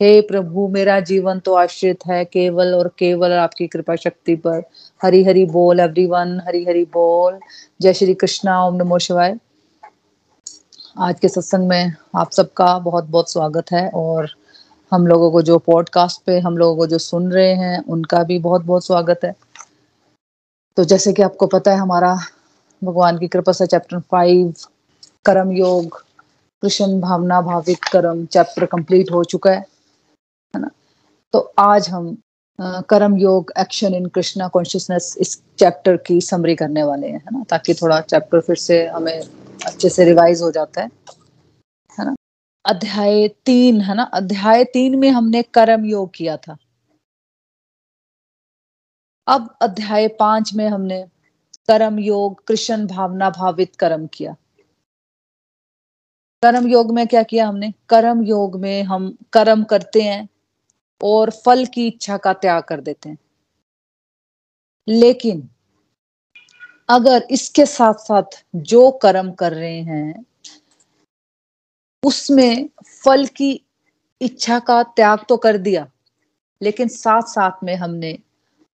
हे प्रभु, मेरा जीवन तो आश्रित है केवल और केवल आपकी कृपा शक्ति पर। हरि हरि बोल एवरीवन हरि हरि बोल। जय श्री कृष्णा, ओम नमो शिवाय। आज के सत्संग में आप सबका बहुत बहुत स्वागत है और हम लोगों को जो पॉडकास्ट पे हम लोगों को जो सुन रहे हैं, उनका भी बहुत बहुत स्वागत है। तो जैसे कि आपको पता है, हमारा भगवान की कृपा से चैप्टर फाइव कर्म योग, कृष्ण भावना भाविक कर्म चैप्टर कंप्लीट हो चुका है। है ना? तो आज हम Karma Yoga action in Krishna consciousness इस चैप्टर की समरी करने वाले हैं, है ना? ताकि थोड़ा चैप्टर फिर से हमें अच्छे से रिवाइज हो जाता है है ना? अध्याय तीन, है ना? अध्याय तीन में हमने कर्म योग किया था। अब अध्याय पाँच में हमने कर्म योग, कृष्ण भावना भावित कर्म किया। कर्म योग में क्या किया हमने? कर्म योग में हम कर्म करते हैं। और फल की इच्छा का त्याग कर देते हैं। लेकिन अगर इसके साथ साथ जो कर्म कर रहे हैं, उसमें फल की इच्छा का त्याग तो कर दिया, लेकिन साथ साथ में हमने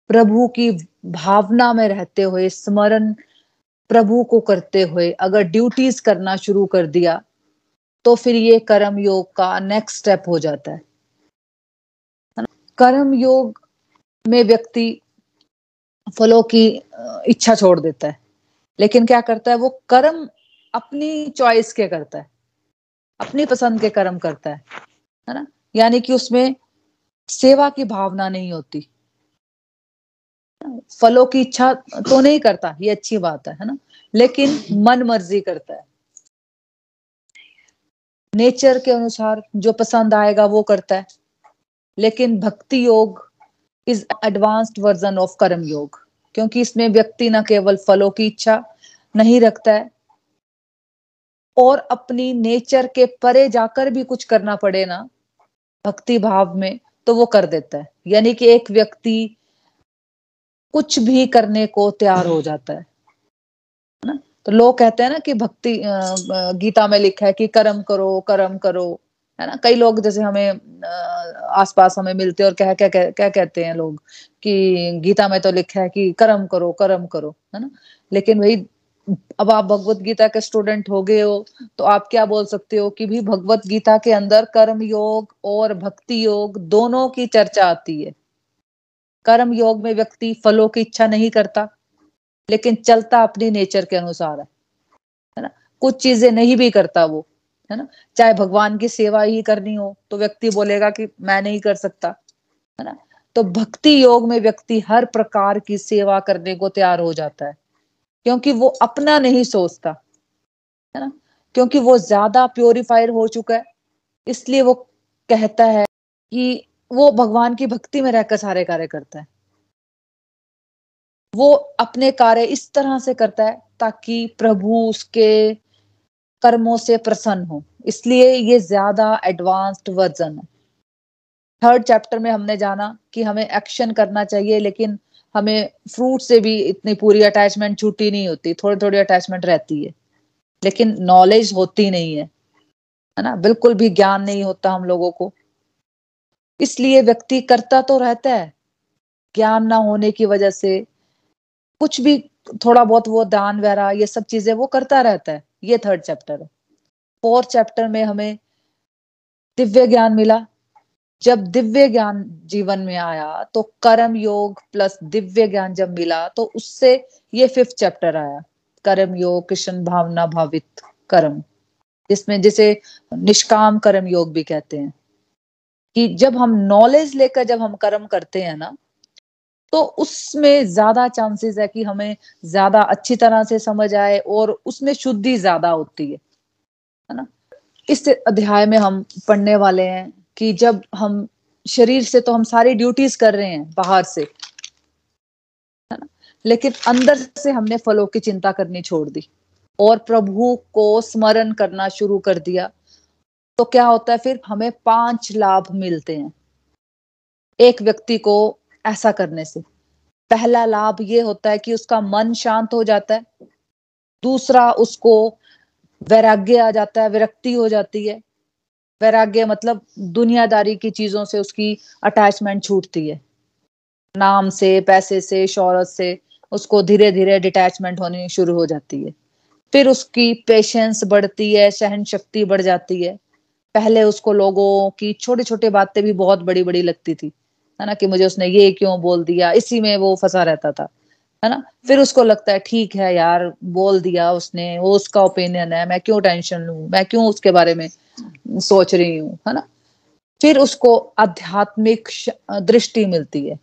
प्रभु की भावना में रहते हुए, स्मरण प्रभु को करते हुए अगर ड्यूटीज़ करना शुरू कर दिया तो फिर ये कर्म योग का नेक्स्ट स्टेप हो जाता है। कर्म योग में व्यक्ति फलों की इच्छा छोड़ देता है। लेकिन क्या करता है, वो कर्म अपनी चॉइस के करता है। अपनी पसंद के कर्म करता है है ना? यानी कि उसमें सेवा की भावना नहीं होती। फलों की इच्छा तो नहीं करता, ये अच्छी बात है है ना? लेकिन मन मर्ज़ी करता है। नेचर के अनुसार जो पसंद आएगा वो करता है। लेकिन भक्ति योग इज़ एडवांस्ड वर्जन ऑफ़ कर्म योग, क्योंकि इसमें व्यक्ति न केवल फलों की इच्छा नहीं रखता है, और अपनी नेचर के परे जाकर भी कुछ करना पड़े ना, भक्ति भाव में तो वो कर देता है। यानी कि एक व्यक्ति कुछ भी करने को तैयार हो जाता है ना? तो लोग कहते हैं ना कि भक्ति गीता में लिखा है कि कर्म करो कर्म करो। है ना? कई लोग जैसे हमें आसपास हमें मिलते और क्या क्या क्या कहते हैं लोग कि गीता में तो लिखा है कि कर्म करो कर्म करो, है ना? लेकिन वही, अब आप भगवत गीता के स्टूडेंट हो गए हो तो आप क्या बोल सकते हो कि भी भगवत गीता के अंदर कर्म योग और भक्ति योग दोनों की चर्चा आती है। कर्म योग में व्यक्ति फलों की इच्छा नहीं करता, लेकिन चलता अपनी नेचर के अनुसार है ना? कुछ चीज़ें नहीं भी करता वो है ना? चाहे भगवान की सेवा ही करनी हो तो व्यक्ति बोलेगा कि मैं नहीं कर सकता, है ना? तो भक्ति योग में व्यक्ति हर प्रकार की सेवा करने को तैयार हो जाता है, क्योंकि वो अपना नहीं सोचता, है ना? क्योंकि वो ज़्यादा प्योरीफायर हो चुका है, इसलिए वो कहता है कि वो भगवान की भक्ति में रहकर सारे कार्य करता है। वो अपने कार्य इस तरह से करता है ताकि प्रभु उसके कर्मों से प्रसन्न हो। इसलिए ये ज़्यादा एडवांस्ड वर्जन है। थर्ड चैप्टर में हमने जाना कि हमें एक्शन करना चाहिए, लेकिन हमें फ्रूट से भी इतनी पूरी अटैचमेंट छूटी नहीं होती थोड़ी थोड़ी अटैचमेंट रहती है। लेकिन नॉलेज होती नहीं है है ना? बिल्कुल भी ज्ञान नहीं होता हम लोगों को। इसलिए व्यक्ति करता तो रहता है। ज्ञान ना होने की वजह से कुछ भी थोड़ा बहुत वो दान वगैरह, ये सब चीज़ें वो करता रहता है। ये थर्ड चैप्टर है। फोर्थ चैप्टर में हमें दिव्य ज्ञान मिला। जब दिव्य ज्ञान जीवन में आया तो कर्म योग प्लस दिव्य ज्ञान जब मिला तो उससे ये फिफ्थ चैप्टर आया। कर्म योग, कृष्ण भावना भावित कर्म। जिसमें जिसे निष्काम कर्म योग भी कहते हैं। कि जब हम नॉलेज लेकर जब हम कर्म करते हैं ना तो उसमें ज़्यादा चांसेस है कि हमें ज़्यादा अच्छी तरह से समझ आए और उसमें शुद्धि ज़्यादा होती है है ना? इस अध्याय में हम पढ़ने वाले हैं कि जब हम शरीर से तो हम सारी ड्यूटीज़ कर रहे हैं बाहर से, है ना? लेकिन अंदर से हमने फलों की चिंता करनी छोड़ दी और प्रभु को स्मरण करना शुरू कर दिया। तो क्या होता है, फिर हमें पाँच लाभ मिलते हैं। एक व्यक्ति को ऐसा करने से। पहला लाभ ये होता है कि उसका मन शांत हो जाता है। दूसरा उसको वैराग्य आ जाता है, विरक्ति हो जाती है। वैराग्य मतलब दुनियादारी की चीज़ों से उसकी अटैचमेंट छूटती है। नाम से, पैसे से, शौहरत से उसको धीरे धीरे डिटैचमेंट होनी शुरू हो जाती है। फिर उसकी पेशेंस बढ़ती है सहन शक्ति बढ़ जाती है। पहले उसको लोगों की छोटी छोटी बातें भी बहुत बड़ी बड़ी लगती थी। है ना, कि मुझे उसने ये क्यों बोल दिया? इसी में वो फंसा रहता था, है ना? फिर उसको लगता है, ठीक है यार, बोल दिया उसने, वो उसका ओपिनियन है, मैं क्यों टेंशन लू? मैं क्यों उसके बारे में सोच रही हूँ? है ना? फिर उसको आध्यात्मिक दृष्टि मिलती है।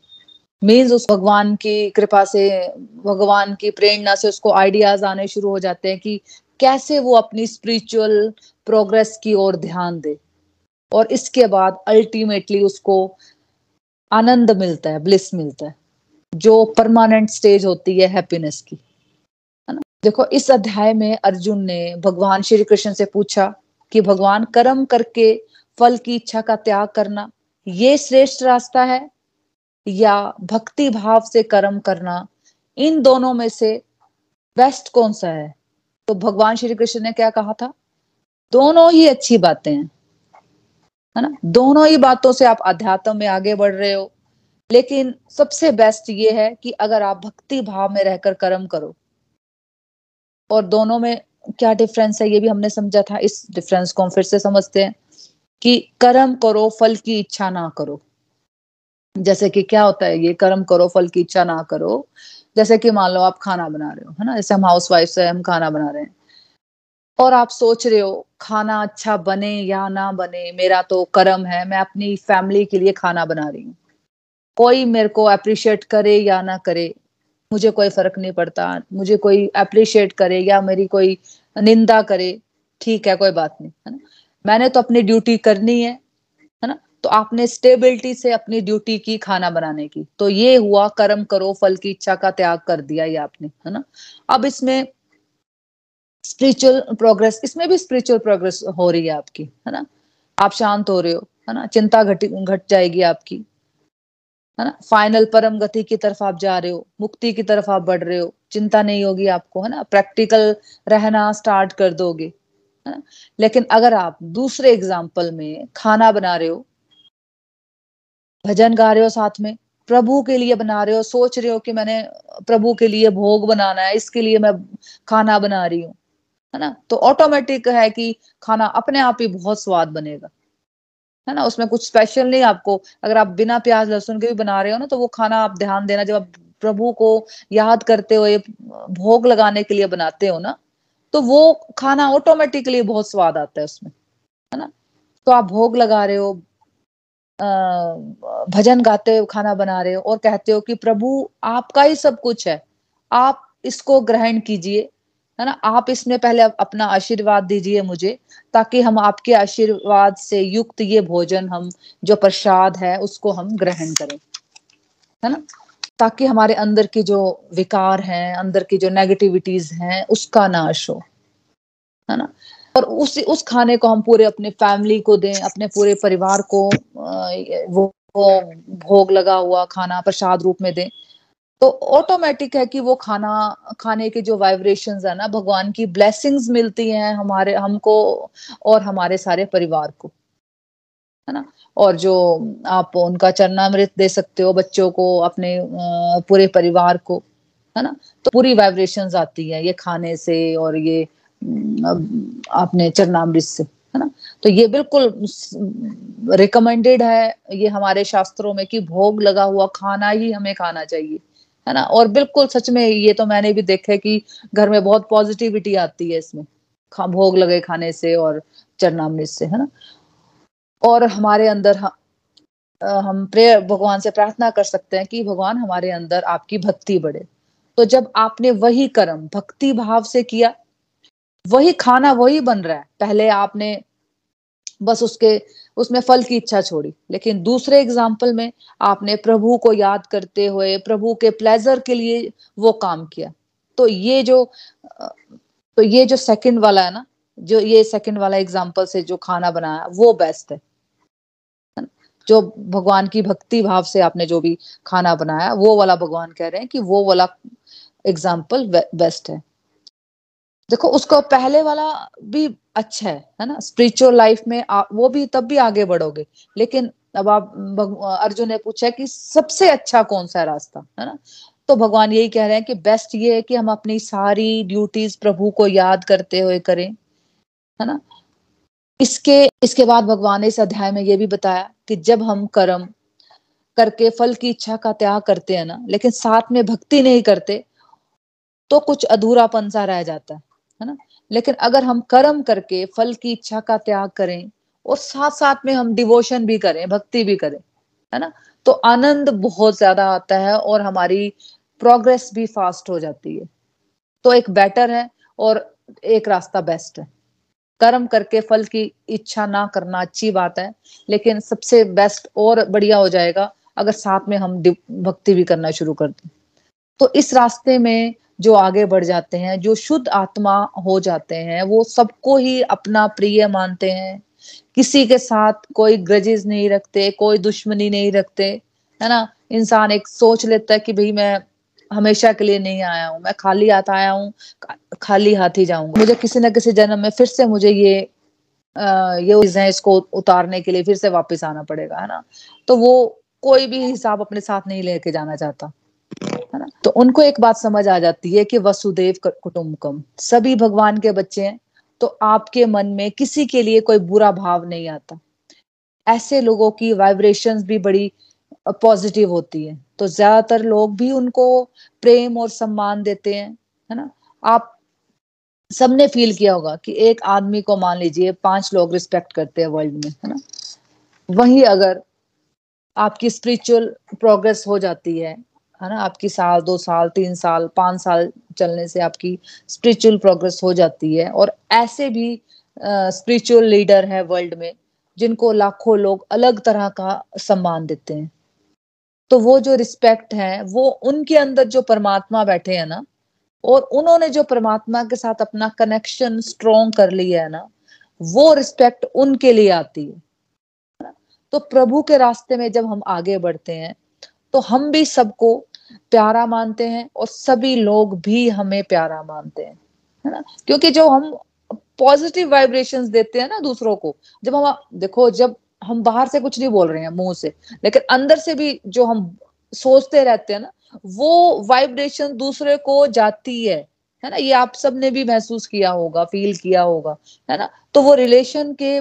मीन्स उस भगवान की कृपा से, भगवान की प्रेरणा से उसको आइडियाज़ आने शुरू हो जाते हैं कि कैसे वो अपनी स्पिरिचुअल प्रोग्रेस की ओर ध्यान दे। और इसके बाद अल्टीमेटली उसको आनंद मिलता है ब्लिस मिलता है, जो परमानेंट स्टेज होती है हैप्पीनेस की। है ना? देखो, इस अध्याय में अर्जुन ने भगवान श्री कृष्ण से पूछा कि भगवान कर्म करके फल की इच्छा का त्याग करना, ये श्रेष्ठ रास्ता है? या भक्ति भाव से कर्म करना, इन दोनों में से बेस्ट कौन सा है? तो भगवान श्री कृष्ण ने क्या कहा था? दोनों ही अच्छी बातें हैं। है ना? दोनों ही बातों से आप अध्यात्म में आगे बढ़ रहे हो। लेकिन सबसे बेस्ट ये है कि अगर आप भक्ति भाव में रहकर कर्म करो, और दोनों में क्या डिफरेंस है, ये भी हमने समझा था। इस डिफरेंस को हम फिर से समझते हैं कि कर्म करो, फल की इच्छा ना करो। जैसे कि क्या होता है, ये कर्म करो, फल की इच्छा ना करो। जैसे कि मान लो आप खाना बना रहे हो, है ना? जैसे हम हाउस वाइफ से हम खाना बना रहे हैं। और आप सोच रहे हो, खाना अच्छा बने या ना बने, मेरा तो कर्म है, मैं अपनी फैमिली के लिए खाना बना रही हूँ। कोई मेरे को अप्रिशिएट करे या ना करे, मुझे कोई फ़र्क नहीं पड़ता। मुझे कोई अप्रिशिएट करे या मेरी कोई निंदा करे, ठीक है, कोई बात नहीं, है ना? मैंने तो अपनी ड्यूटी करनी है है ना? तो आपने स्टेबिलिटी से अपनी ड्यूटी की खाना बनाने की। तो ये हुआ, कर्म करो, फल की इच्छा का त्याग कर दिया ये आपने, है ना? अब इसमें स्पिरिचुअल प्रोग्रेस इसमें भी स्पिरिचुअल प्रोग्रेस हो रही है आपकी, है ना? आप शांत हो रहे हो, है ना? चिंता घट घट जाएगी आपकी, है ना? फाइनल परम गति की तरफ़ आप जा रहे हो, मुक्ति की तरफ़ आप बढ़ रहे हो, चिंता नहीं होगी आपको, है ना? प्रैक्टिकल रहना स्टार्ट कर दोगे, है ना? लेकिन अगर आप दूसरे एग्ज़ाम्पल में खाना बना रहे हो, भजन गा रहे हो साथ में, प्रभु के लिए बना रहे हो, सोच रहे हो कि मैंने प्रभु के लिए भोग बनाना है, इसके लिए मैं खाना बना रही हूँ है ना? तो ऑटोमेटिक है कि खाना अपने आप ही बहुत स्वाद बनेगा। है ना? उसमें कुछ स्पेशल नहीं आपको। अगर आप बिना प्याज लहसुन के भी बना रहे हो ना तो वो खाना आप ध्यान देना, जब आप प्रभु को याद करते हो भोग लगाने के लिए बनाते हो ना तो वो खाना ऑटोमेटिकली बहुत स्वाद आता है उसमें। है ना? तो आप भोग लगा रहे हो भजन गाते हो, खाना बना रहे हो और कहते हो कि प्रभु, आपका ही सब कुछ है। आप इसको ग्रहण कीजिए। है ना? आप इसमें पहले अपना आशीर्वाद दीजिए मुझे ताकि हम आपके आशीर्वाद से युक्त ये भोजन हम जो प्रसाद है उसको हम ग्रहण करें। है ना? ताकि हमारे अंदर की जो विकार हैं अंदर की जो नेगेटिविटीज हैं उसका नाश हो। है ना? और उस उस खाने को हम पूरे अपने फैमिली को दें अपने पूरे परिवार को वो, वो भोग लगा हुआ खाना प्रसाद रूप में दें। तो ऑटोमेटिक है कि वो खाना, खाने के जो वाइब्रेशंस है ना, भगवान की ब्लेसिंग्स मिलती हैं हमारे, हमको और हमारे सारे परिवार को। है ना? और जो आप उनका चरणामृत दे सकते हो बच्चों को, अपने पूरे परिवार को, है ना? तो पूरी वाइब्रेशंस आती है ये खाने से और ये अपने चरणामृत से, है ना? तो ये बिल्कुल रिकमेंडेड है ये हमारे शास्त्रों में कि भोग लगा हुआ खाना ही हमें खाना चाहिए। है ना? और बिल्कुल सच में ये तो मैंने भी देखा है कि घर में बहुत पॉजिटिविटी आती है इसमें। भोग लगे खाने से और चरनामृत से है ना? और हमारे अंदर हम, हम प्रेयर भगवान से प्रार्थना कर सकते हैं कि भगवान हमारे अंदर आपकी भक्ति बढ़े। तो जब आपने वही कर्म भक्ति भाव से किया वही खाना वही बन रहा है। पहले आपने बस उसके उसमें फल की इच्छा छोड़ी। लेकिन दूसरे एग्ज़ाम्पल में आपने प्रभु को याद करते हुए, प्रभु के प्लेजर के लिए वो काम किया। तो ये जो तो ये जो सेकंड वाला है ना, जो ये सेकंड वाला एग्ज़ाम्पल से जो खाना बनाया, वो बेस्ट है। जो भगवान की भक्ति भाव से आपने जो भी खाना बनाया, वो वाला भगवान कह रहे हैं कि वो वाला एग्ज़ाम्पल बेस्ट है। देखो, उसको पहले वाला भी अच्छा है है ना? स्पिरिचुअल लाइफ में आ, वो भी तब भी आगे बढ़ोगे। लेकिन अब आप अर्जुन ने पूछा कि सबसे अच्छा कौन सा रास्ता है ना? तो भगवान यही कह रहे हैं कि बेस्ट ये है कि हम अपनी सारी ड्यूटीज़ प्रभु को याद करते हुए करें है ना? इसके इसके बाद भगवान ने इस अध्याय में ये भी बताया कि जब हम कर्म करके फल की इच्छा का त्याग करते हैं ना लेकिन साथ में भक्ति नहीं करते तो कुछ अधूरापन सा रह जाता है है ना? लेकिन अगर हम कर्म करके फल की इच्छा का त्याग करें और साथ साथ में हम डिवोशन भी करें, भक्ति भी करें, है ना? तो आनंद बहुत ज़्यादा आता है और हमारी प्रोग्रेस भी फास्ट हो जाती है। तो एक बेटर है और एक रास्ता बेस्ट है। कर्म करके फल की इच्छा ना करना अच्छी बात है, लेकिन सबसे बेस्ट और बढ़िया हो जाएगा अगर साथ में हम भक्ति भी करना शुरू कर दें। तो इस रास्ते में जो आगे बढ़ जाते हैं जो शुद्ध आत्मा हो जाते हैं वो सबको ही अपना प्रिय मानते हैं। किसी के साथ कोई ग्रजेस नहीं रखते कोई दुश्मनी नहीं रखते है ना? इंसान एक सोच लेता है कि भाई मैं हमेशा के लिए नहीं आया हूँ मैं खाली हाथ आया हूँ खाली हाथ ही जाऊँगा। मुझे किसी न किसी जन्म में फिर से मुझे ये आ, ये चीज़ें इसको उतारने के लिए फिर से वापस आना पड़ेगा है ना? तो वो कोई भी हिसाब अपने साथ नहीं लेके जाना चाहता। है ना? तो उनको एक बात समझ आ जाती है कि वसुदेव कुटुम्बकम। सभी भगवान के बच्चे हैं तो आपके मन में किसी के लिए कोई बुरा भाव नहीं आता। ऐसे लोगों की वाइब्रेशंस भी बड़ी पॉजिटिव होती है। तो ज़्यादातर लोग भी उनको प्रेम और सम्मान देते हैं, है ना? आप सबने फील किया होगा कि एक आदमी को मान लीजिए पाँच लोग रिस्पेक्ट करते हैं वर्ल्ड में, है ना? वही अगर आपकी स्पिरिचुअल प्रोग्रेस हो जाती है है ना? आपकी साल, दो साल, तीन साल, पाँच साल चलने से आपकी स्पिरिचुअल प्रोग्रेस हो जाती है। और ऐसे भी स्पिरिचुअल लीडर है वर्ल्ड में, जिनको लाखों लोग अलग तरह का सम्मान देते हैं। तो वो जो रिस्पेक्ट है, वो उनके अंदर जो परमात्मा बैठे हैं ना, और उन्होंने जो परमात्मा के साथ अपना कनेक्शन स्ट्रोंग कर लिया है ना, वो रिस्पेक्ट उनके लिए आती है। तो प्रभु के रास्ते में जब हम आगे बढ़ते हैं तो हम भी सबको प्यारा मानते हैं और सभी लोग भी हमें प्यारा मानते हैं, है ना? क्योंकि जो हम पॉजिटिव वाइब्रेशंस देते हैं ना दूसरों को, जब हम, देखो, जब हम बाहर से कुछ नहीं बोल रहे हैं, मुँह से, लेकिन अंदर से भी जो हम सोचते रहते हैं ना, वो वाइब्रेशन दूसरे को जाती है है ना? ये आप सबने भी महसूस किया होगा फील किया होगा, है ना? तो वो रिलेशन के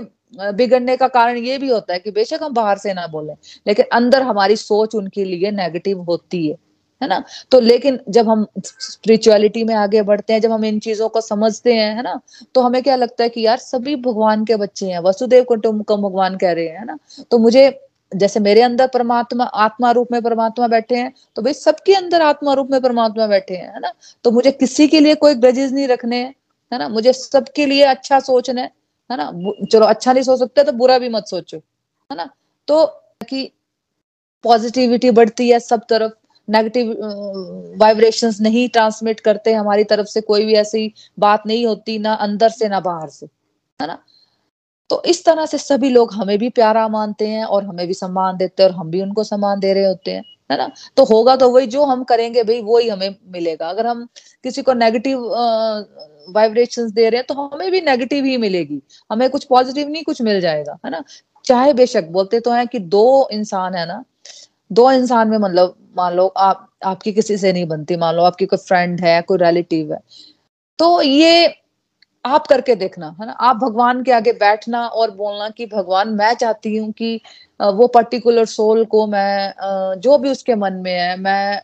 बिगड़ने का कारण ये भी होता है कि बेशक हम बाहर से ना बोले, लेकिन अंदर हमारी सोच उनके लिए नेगेटिव होती है। है ना? तो लेकिन जब हम स्पिरिचुअलिटी में आगे बढ़ते हैं, जब हम इन चीज़ों को समझते हैं, है ना? तो हमें क्या लगता है कि यार सभी भगवान के बच्चे हैं, वसुदेव कुटुम्बकम भगवान कह रहे हैं ना? तो मुझे जैसे मेरे अंदर परमात्मा, आत्मा रूप में परमात्मा बैठे हैं तो भाई सबके अंदर आत्मा रूप में परमात्मा बैठे हैं, है ना? तो मुझे किसी के लिए कोई ग्रजेस नहीं रखने, हैं है ना? मुझे सबके लिए अच्छा सोचना, है है ना चलो अच्छा नहीं सोच सकते तो बुरा भी मत सोचो, है ना? तो कि पॉजिटिविटी बढ़ती है सब तरफ़ नेगेटिव वाइब्रेशंस नहीं ट्रांसमिट करते हमारी तरफ़ से, कोई भी ऐसी बात नहीं होती, ना अंदर से, ना बाहर से, है ना? तो इस तरह से सभी लोग हमें भी प्यारा मानते हैं और हमें भी सम्मान देते हैं और हम भी उनको सम्मान दे रहे होते हैं, है ना? तो होगा तो वही, जो हम करेंगे भाई वो ही हमें मिलेगा। अगर हम किसी को नेगेटिव वाइब्रेशंस दे रहे हैं तो हमें भी नेगेटिव ही मिलेगी। हमें कुछ पॉजिटिव नहीं, कुछ मिल जाएगा, है ना? चाहे बेशक, बोलते तो हैं कि दो इंसान है ना दो इंसान में मतलब मान लो आप, आपकी किसी से नहीं बनती, मान लो आपकी कोई फ्रेंड है, कोई रिलेटिव है तो ये आप करके देखना, है ना? आप भगवान के आगे बैठना और बोलना कि भगवान, मैं चाहती हूँ कि वो पर्टिकुलर सोल को मैं जो भी उसके मन में है, मैं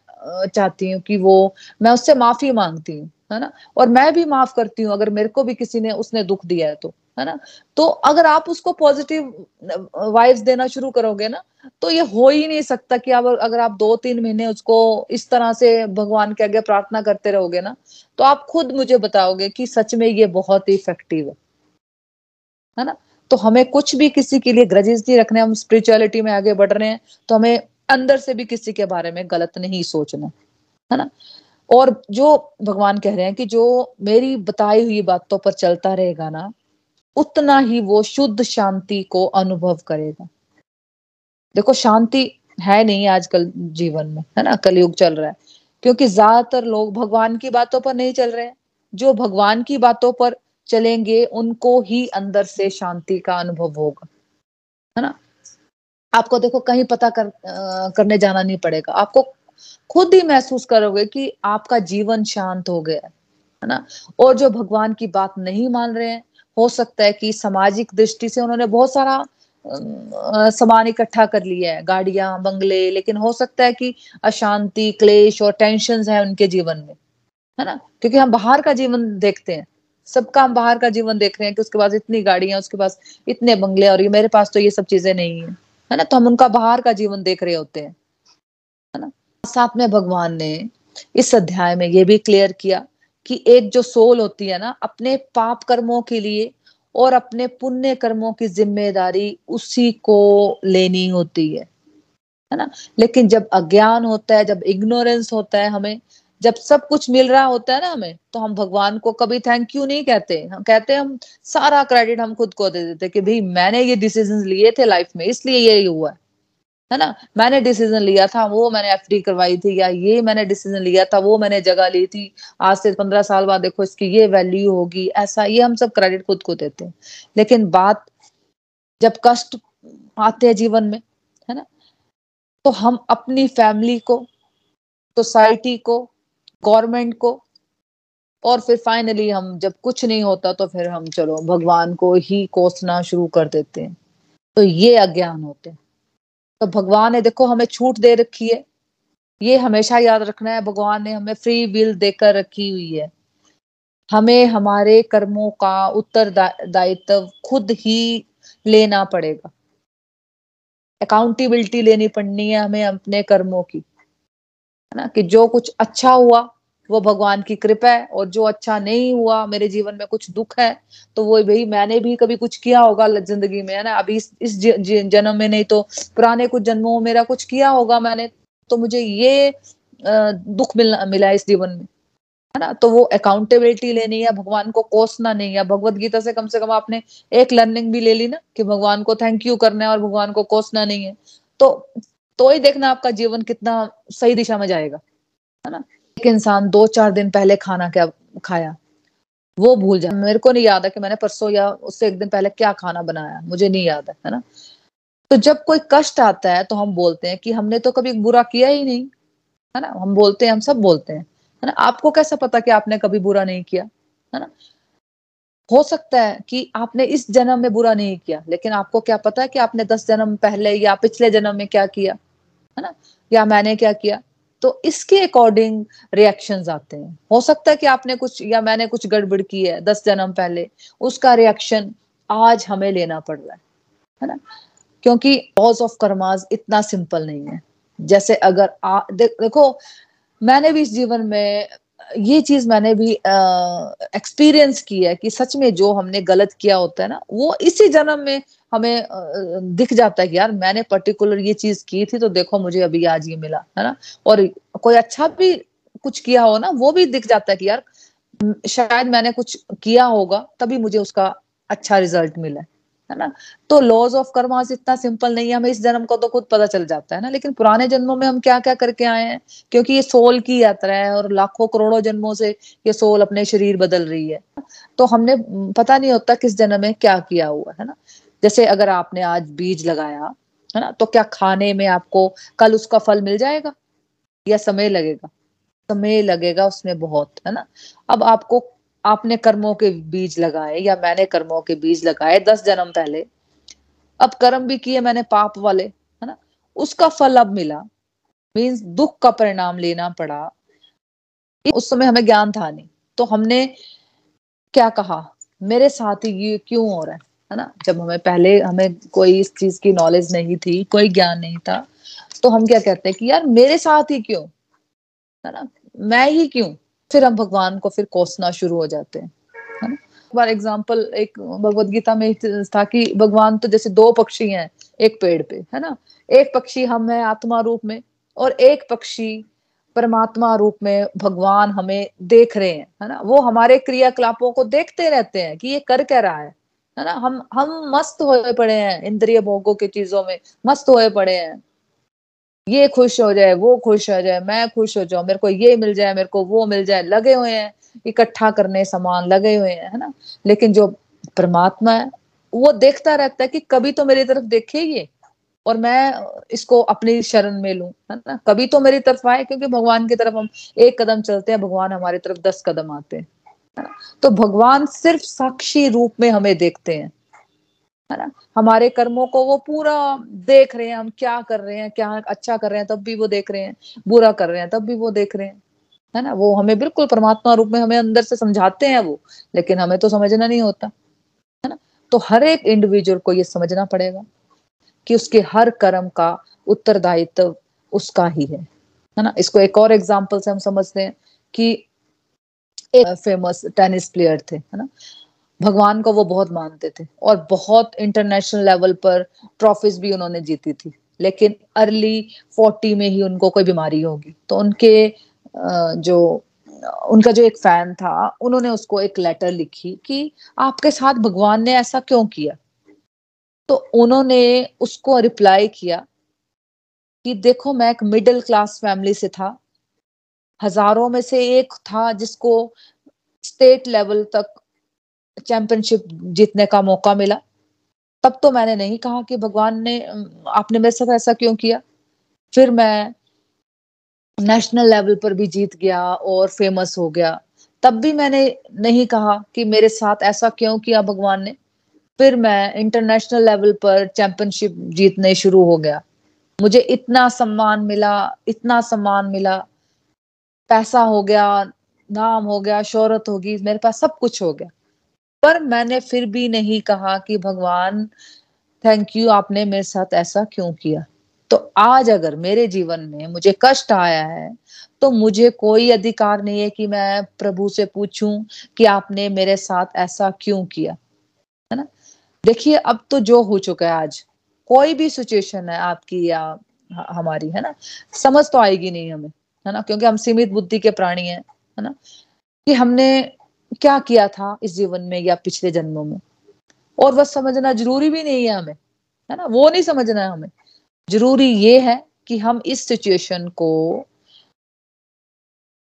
चाहती हूँ कि वो, मैं उससे माफ़ी मांगती हूँ, है ना? और मैं भी माफ़ करती हूँ, अगर मेरे को भी किसी ने, उसने दुख दिया है तो। है ना? तो अगर आप उसको पॉजिटिव वाइब्स देना शुरू करोगे ना तो ये हो ही नहीं सकता कि आप अगर आप दो तीन महीने उसको इस तरह से भगवान के आगे प्रार्थना करते रहोगे ना तो आप खुद मुझे बताओगे कि सच में ये बहुत ही इफ़ेक्टिव है। है ना? तो हमें कुछ भी किसी के लिए ग्रजेस नहीं रखने, हम स्पिरिचुअलिटी में आगे बढ़ रहे हैं तो हमें अंदर से भी किसी के बारे में गलत नहीं सोचना, है ना? और जो भगवान कह रहे हैं कि जो मेरी बताई हुई बातों पर चलता रहेगा ना उतना ही वो शुद्ध शांति को अनुभव करेगा। देखो शांति है नहीं आजकल जीवन में है ना? कलयुग चल रहा है। क्योंकि ज़्यादातर लोग भगवान की बातों पर नहीं चल रहे हैं। जो भगवान की बातों पर चलेंगे उनको ही अंदर से शांति का अनुभव होगा। है ना? आपको देखो कहीं पता कर आ, करने जाना नहीं पड़ेगा। आपको खुद ही महसूस करोगे कि आपका जीवन शांत हो गया है ना? और जो भगवान की बात नहीं मान रहे हैं हो सकता है कि सामाजिक दृष्टि से उन्होंने बहुत सारा सामान इकट्ठा कर लिया है, गाड़ियाँ, बंगले, लेकिन हो सकता है कि अशांति, क्लेश और टेंशन है उनके जीवन में, है ना? क्योंकि हम बाहर का जीवन देखते हैं, सबका हम बाहर का जीवन देख रहे हैं कि उसके पास इतनी गाड़ियाँ, उसके पास इतने बंगले और ये मेरे पास तो ये सब चीज़ें नहीं है है ना? तो हम उनका बाहर का जीवन देख रहे होते हैं, है ना? साथ में भगवान ने इस अध्याय में ये भी क्लियर किया कि एक जो सोल होती है ना, अपने पाप कर्मों के लिए और अपने पुण्य कर्मों की ज़िम्मेदारी उसी को लेनी होती है। है ना? लेकिन जब अज्ञान होता है, जब इग्नोरेंस होता है हमें, जब सब कुछ मिल रहा होता है ना हमें तो हम भगवान को कभी थैंक यू नहीं कहते। हम कहते हम सारा क्रेडिट हम खुद को दे देते कि भाई मैंने ये डिसीज़न लिए थे लाइफ में, इसलिए ये हुआ है। है ना? मैंने डिसीज़न लिया था, वो मैंने एफडी करवाई थी, या ये मैंने डिसीज़न लिया था, वो मैंने जगह ली थी। आज से पंद्रह साल बाद देखो, इसकी ये वैल्यू होगी, ऐसा, ये हम सब क्रेडिट खुद को देते हैं। लेकिन बात, जब कष्ट आते हैं जीवन में, है ना? तो हम अपनी फैमिली को सोसाइटी को गवर्नमेंट को, और फिर फाइनली हम, जब कुछ नहीं होता तो फिर हम, चलो, भगवान को ही कोसना शुरू कर देते हैं। तो ये अज्ञान होते हैं। तो भगवान ने देखो हमें छूट दे रखी है। ये हमेशा याद रखना है, भगवान ने हमें फ्री विल देकर रखी हुई है। हमें हमारे कर्मों का उत्तर दायित्व खुद ही लेना पड़ेगा। अकाउंटेबिलिटी लेनी पड़नी है हमें अपने कर्मों की। है ना? कि जो कुछ अच्छा हुआ वो भगवान की कृपा है और जो अच्छा नहीं हुआ मेरे जीवन में कुछ दुख है तो वो भाई मैंने भी कभी कुछ किया होगा ज़िंदगी में है ना? अभी इस, इस जन्म में नहीं तो पुराने कुछ जन्मों में मेरा कुछ किया होगा मैंने तो मुझे ये दुख मिलना मिला इस जीवन में है ना? तो वो अकाउंटेबिलिटी लेनी है भगवान को कोसना नहीं है भगवत गीता से कम से कम आपने एक लर्निंग भी ले ली ना कि भगवान को थैंक यू करना है और भगवान को कोसना नहीं है तो तो ही देखना आपका जीवन कितना सही दिशा में जाएगा है ना? एक इंसान दो चार दिन पहले खाना क्या खाया? वो भूल जाए मेरे को नहीं याद है कि मैंने परसों या उससे एक दिन पहले क्या खाना बनाया। मुझे नहीं याद है है ना? तो जब कोई कष्ट आता है तो हम बोलते हैं कि हमने तो कभी बुरा किया ही नहीं, है ना? हम बोलते हैं, हम सब बोलते हैं, है ना? आपको कैसा पता कि आपने कभी बुरा नहीं किया, है ना? हो सकता है कि आपने इस जन्म में बुरा नहीं किया, लेकिन आपको क्या पता है कि आपने दस जन्म पहले या पिछले जन्म में क्या किया, है ना? या मैंने क्या किया? तो इसके अकॉर्डिंग रिएक्शन आते हैं। हो सकता है कि आपने कुछ या मैंने कुछ गड़बड़ की है दस जन्म पहले उसका रिएक्शन आज हमें लेना पड़ रहा है है ना? क्योंकि लॉज ऑफ़ कर्माज इतना सिंपल नहीं है। जैसे अगर आ, दे, देखो मैंने भी इस जीवन में ये चीज़ मैंने भी एक्सपीरियंस की है कि सच में जो हमने गलत किया होता है ना, वो इसी जन्म में हमें दिख जाता है कि यार मैंने पर्टिकुलर ये चीज़ की थी तो देखो मुझे अभी आज ये मिला, है ना? और कोई अच्छा भी कुछ किया हो ना, वो भी दिख जाता है कि यार शायद मैंने कुछ किया होगा तभी मुझे उसका अच्छा रिज़ल्ट मिला। है ना? तो लॉज ऑफ़ कर्मास इतना सिंपल नहीं है, हमें इस जन्म को तो खुद पता चल जाता है ना? लेकिन पुराने जन्मों में हम क्या क्या करके आए हैं? क्योंकि ये सोल की यात्रा है और लाखों करोड़ों जन्मों से ये सोल अपने शरीर बदल रही है। तो हमने पता नहीं होता किस जन्म में क्या किया हुआ है ना? जैसे अगर आपने आज बीज लगाया, है ना? तो क्या खाने में आपको कल उसका फल मिल जाएगा? या समय लगेगा? समय लगेगा उसमें बहुत, है ना? अब आपको आपने कर्मों के बीज लगाए या मैंने कर्मों के बीज लगाए दस जन्म पहले, अब कर्म भी किए मैंने पाप वाले, है ना? उसका फल अब मिला। मीन्स दुख का परिणाम लेना पड़ा। उस समय हमें ज्ञान था नहीं। तो हमने क्या कहा? मेरे साथ ही ये क्यों हो रहा है? है ना? जब हमें पहले हमें कोई इस चीज़ की नॉलेज नहीं थी, कोई ज्ञान नहीं था तो हम क्या कहते हैं कि यार मेरे साथ ही क्यों? है ना? मैं ही क्यों? फिर हम भगवान को फिर कोसना शुरू हो जाते हैं बार एग्ज़ाम्पल एक भगवत गीता में था कि भगवान तो जैसे दो पक्षी हैं, एक पेड़ पे, है ना? एक पक्षी हम है आत्मा रूप में और एक पक्षी परमात्मा रूप में भगवान हमें देख रहे हैं, है ना? वो हमारे क्रियाकलापों को देखते रहते हैं कि ये कर क्या रहा है है ना? हम हम मस्त हुए पड़े हैं, इंद्रिय भोगों की चीज़ों में मस्त हुए पड़े हैं। ये खुश हो जाए, वो खुश हो जाए, मैं खुश हो जाऊँ, मेरे को ये मिल जाए, मेरे को वो मिल जाए, लगे हुए हैं, इकट्ठा करने सामान लगे हुए हैं, है ना? लेकिन जो परमात्मा है, वो देखता रहता है कि कभी तो मेरी तरफ़ देखे ये, और मैं इसको अपनी शरण में लू, है ना? कभी तो मेरी तरफ़ आए, क्योंकि भगवान की तरफ़ हम एक कदम चलते हैं, भगवान हमारी तरफ़ दस कदम आते हैं तो भगवान सिर्फ़ साक्षी रूप में हमें देखते हैं। है ना? हमारे कर्मों को वो पूरा देख रहे हैं, हम क्या कर रहे हैं, क्या अच्छा कर रहे हैं, तब भी वो देख रहे हैं, बुरा कर रहे हैं, तब भी वो देख रहे हैं, है ना? वो हमें बिल्कुल परमात्मा रूप में हमें अंदर से समझाते हैं वो, लेकिन हमें तो समझना नहीं होता, है ना? तो हर एक इंडिविजुअल को ये समझना पड़ेगा कि उसके हर कर्म का उत्तरदायित्व उसका ही है है ना? इसको एक और एग्ज़ाम्पल से हम समझते हैं कि एक फ़ेमस टेनिस प्लेयर थे, है ना? भगवान को वो बहुत मानते थे और बहुत इंटरनेशनल लेवल पर ट्रॉफीज भी उन्होंने जीती थी। लेकिन अर्ली फोर्टी में ही उनको कोई बीमारी होगी। तो उनके जो, उनका जो एक फ़ैन था, उन्होंने उसको एक लेटर लिखी कि आपके साथ भगवान ने ऐसा क्यों किया? तो उन्होंने उसको रिप्लाई किया कि देखो, मैं एक मिडिल क्लास फैमिली से था। हज़ारों में से एक था जिसको स्टेट लेवल तक चैंपियनशिप जीतने का मौका मिला। तब तो मैंने नहीं कहा कि भगवान ने आपने मेरे साथ ऐसा क्यों किया। फिर मैं नेशनल लेवल पर भी जीत गया और फ़ेमस हो गया। तब भी मैंने नहीं कहा कि मेरे साथ ऐसा क्यों किया भगवान ने। फिर मैं इंटरनेशनल लेवल पर चैंपियनशिप जीतने शुरू हो गया। मुझे इतना सम्मान मिला, इतना सम्मान मिला। पैसा हो गया, नाम हो गया, शोहरत होगी, मेरे पास सब कुछ हो गया। पर मैंने फिर भी नहीं कहा कि भगवान थैंक यू आपने मेरे साथ ऐसा क्यों किया? तो आज अगर मेरे जीवन में मुझे कष्ट आया है तो मुझे कोई अधिकार नहीं है कि मैं प्रभु से पूछूँ कि आपने मेरे साथ ऐसा क्यों किया, है ना? देखिए, अब तो जो हो चुका है आज, कोई भी सिचुएशन है आपकी या हमारी, है ना? समझ तो आएगी नहीं हमें, है ना? क्योंकि हम सीमित बुद्धि के प्राणी हैं, है ना? कि हमने क्या किया था इस जीवन में या पिछले जन्मों में? और वह समझना ज़रूरी भी नहीं है हमें, है ना? वो नहीं समझना है हमें। ज़रूरी ये है कि हम इस सिचुएशन को,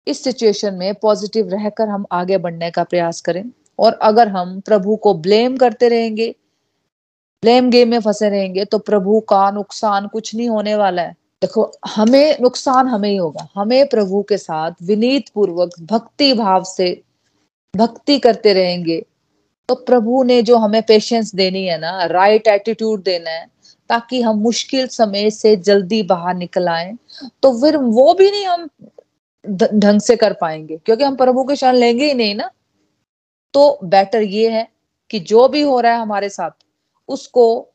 इस सिचुएशन में पॉजिटिव रहकर हम आगे बढ़ने का प्रयास करें। और अगर हम प्रभु को ब्लेम करते रहेंगे ब्लेम गेम में फंसे रहेंगे तो प्रभु का नुकसान कुछ नहीं होने वाला है। देखो, हमें नुकसान हमें ही होगा। हमें प्रभु के साथ विनीत पूर्वक भक्ति भाव से भक्ति करते रहेंगे। तो प्रभु ने जो हमें पेशेंस देनी है ना राइट एटीट्यूड देना है, ताकि हम मुश्किल समय से जल्दी बाहर निकल आए तो फिर वो भी नहीं हम ढंग से कर पाएँगे, क्योंकि हम प्रभु के शरण लेंगे ही नहीं ना। तो बेटर ये है कि जो भी हो रहा है हमारे साथ, उसको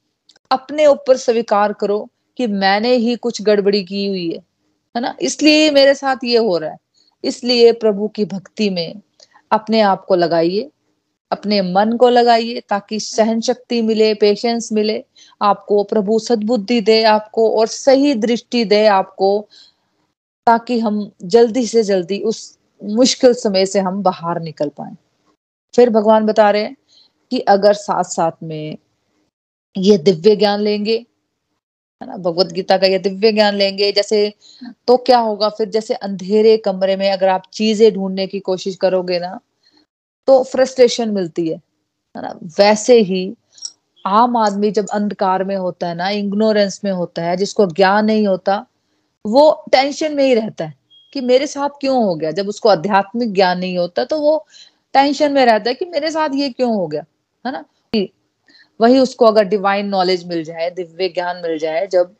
अपने ऊपर स्वीकार करो कि मैंने ही कुछ गड़बड़ी की हुई है है ना? इसलिए मेरे साथ ये हो रहा है। इसलिए प्रभु की भक्ति में अपने आप को लगाइए, अपने मन को लगाइए ताकि सहन शक्ति मिले पेशेंस मिले, आपको प्रभु सद्बुद्धि दे, आपको और सही दृष्टि दे आपको, ताकि हम जल्दी से जल्दी उस मुश्किल समय से हम बाहर निकल पाए। फिर भगवान बता रहे हैं कि अगर साथ साथ में ये दिव्य ज्ञान लेंगे है ना? भगवत गीता का ये दिव्य ज्ञान लेंगे। जैसे तो क्या होगा फिर? जैसे अंधेरे कमरे में अगर आप चीज़ें ढूँढने की कोशिश करोगे ना तो फ्रस्ट्रेशन मिलती है है ना? वैसे ही आम आदमी जब अंधकार में होता है ना इग्नोरेंस में होता है, जिसको ज्ञान नहीं होता, वो टेंशन में ही रहता है कि मेरे साथ क्यों हो गया? जब उसको आध्यात्मिक ज्ञान नहीं होता तो वो टेंशन में रहता है कि मेरे साथ ये क्यों हो गया? है ना? वही उसको अगर डिवाइन नॉलेज मिल जाए, दिव्य ज्ञान मिल जाए, जब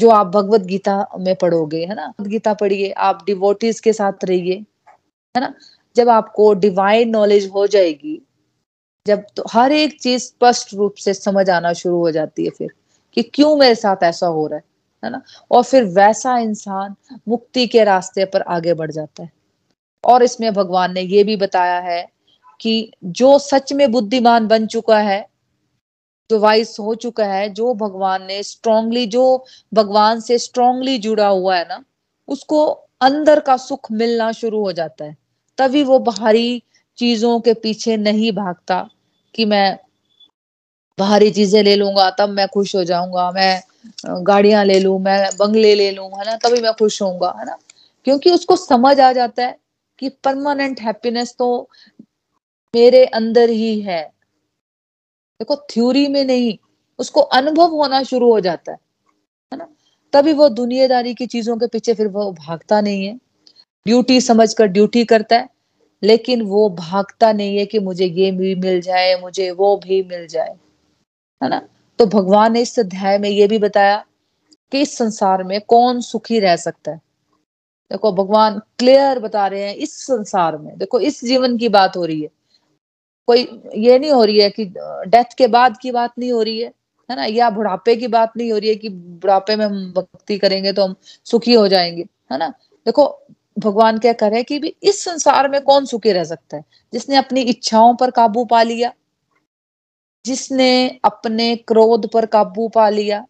जो आप भगवत गीता में पढ़ोगे, है ना? गीता पढ़िए, आप डिवोटीज के साथ रहिए, है ना? जब आपको डिवाइन नॉलेज हो जाएगी, जब तो हर एक चीज़ स्पष्ट रूप से समझ आना शुरू हो जाती है फिर, कि क्यों मेरे साथ ऐसा हो रहा है है ना? और फिर वैसा इंसान मुक्ति के रास्ते पर आगे बढ़ जाता है। और इसमें भगवान ने ये भी बताया है कि जो सच में बुद्धिमान बन चुका है जो वाइस हो चुका है जो भगवान ने स्ट्रांगली जो भगवान से स्ट्रांगली जुड़ा हुआ है ना, उसको अंदर का सुख मिलना शुरू हो जाता है। तभी वो बाहरी चीज़ों के पीछे नहीं भागता कि मैं बाहरी चीज़ें ले लूँगा, तब मैं खुश हो जाऊँगा, मैं गाड़ियाँ ले लू, मैं बंगले ले लू, है ना, तभी मैं खुश होऊँगा, है ना। क्योंकि उसको समझ आ जाता है कि परमानेंट हैप्पीनेस तो मेरे अंदर ही है। देखो थ्योरी में नहीं, उसको अनुभव होना शुरू हो जाता है है ना? तभी वो दुनियादारी की चीज़ों के पीछे फिर वो भागता नहीं है। ड्यूटी समझ कर ड्यूटी करता है, लेकिन वो भागता नहीं है कि मुझे ये भी मिल जाए, मुझे वो भी मिल जाए, है ना? तो भगवान ने इस अध्याय में ये भी बताया कि इस संसार में कौन सुखी रह सकता है। देखो, भगवान क्लियर बता रहे हैं इस संसार में, देखो, इस जीवन की बात हो रही है। कोई ये नहीं हो रही है कि डेथ के बाद की बात नहीं हो रही है है ना? या बुढ़ापे की बात नहीं हो रही है कि बुढ़ापे में हम भक्ति करेंगे तो हम सुखी हो जाएँगे, है ना? देखो, भगवान क्या करे कि भी इस संसार में कौन सुखी रह सकता है? जिसने अपनी इच्छाओं पर काबू पा लिया, जिसने अपने क्रोध पर काबू पा लिया,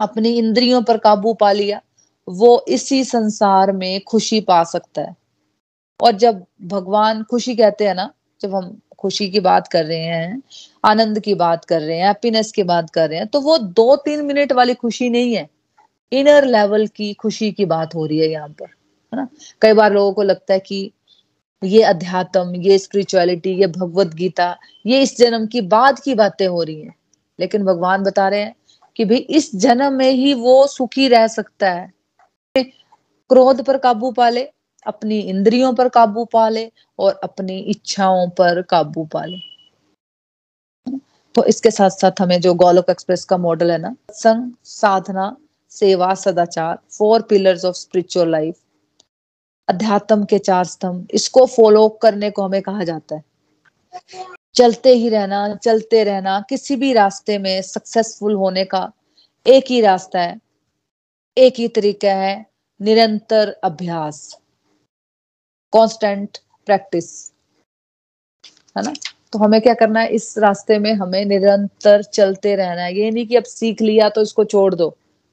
अपनी इंद्रियों पर काबू पा लिया, वो इसी संसार में खुशी पा सकता है। और जब भगवान खुशी कहते हैं ना जब हम खुशी की बात कर रहे हैं, आनंद की बात कर रहे हैं हैप्पीनेस की बात कर रहे हैं तो वो दो तीन मिनट वाली खुशी नहीं है। इनर लेवल की खुशी की बात हो रही है यहाँ पर, है ना? कई बार लोगों को लगता है कि ये अध्यात्म, ये स्पिरिचुअलिटी ये भगवत गीता, ये इस जन्म की बाद की बातें हो रही हैं। लेकिन भगवान बता रहे हैं कि भाई इस जन्म में ही वो सुखी रह सकता है। क्रोध पर काबू पा ले अपनी इंद्रियों पर काबू पा ले और अपनी इच्छाओं पर काबू पा ले तो इसके साथ साथ हमें जो गोलोक एक्सप्रेस का मॉडल है ना संग साधना, सेवा, सदाचार four pillars of spiritual life अध्यात्म के चार स्तंभ, इसको फॉलो करने को हमें कहा जाता है। चलते ही रहना, चलते रहना, किसी भी रास्ते में सक्सेसफुल होने का एक ही रास्ता है, एक ही तरीका है, निरंतर अभ्यास। कांस्टेंट प्रैक्टिस है ना? तो हमें क्या करना है? इस रास्ते में हमें निरंतर चलते रहना है। ये नहीं कि अब सीख लिया तो इसको छोड़ दो,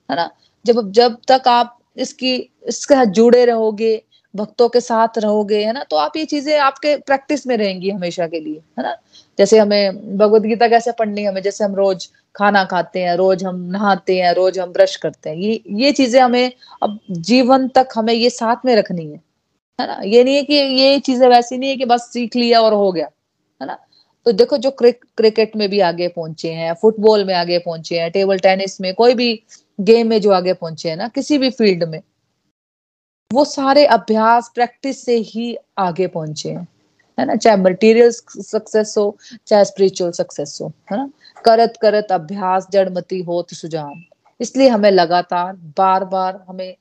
है ना? जब जब तक आप इसकी, इसके साथ जुड़े रहोगे, भक्तों के साथ रहोगे, है ना? तो आप ये चीज़ें आपके प्रैक्टिस में रहेंगी हमेशा के लिए, है ना? जैसे हमें भगवत गीता कैसे पढ़नी है हमें? जैसे हम रोज खाना खाते हैं, रोज हम नहाते हैं, रोज हम ब्रश करते हैं, ये ये चीज़ें हमें अब जीवन तक हमें ये साथ में रखनी है। है ना? ये नहीं है कि ये चीज़ें वैसी नहीं है कि बस सीख लिया और हो गया है ना? तो देखो जो क्रिक, क्रिकेट में भी आगे पहुँचे हैं फुटबॉल में आगे पहुँचे हैं टेबल टेनिस में कोई भी गेम में जो आगे पहुँचे हैं ना किसी भी फ़ील्ड में वो सारे अभ्यास प्रैक्टिस से ही आगे पहुँचे हैं है ना? चाहे मटेरियल सक्सेस हो चाहे स्पिरिचुअल सक्सेस हो है ना? करत करत अभ्यास जड़मती हो तो सुजान। इसलिए हमें लगातार बार बार हमें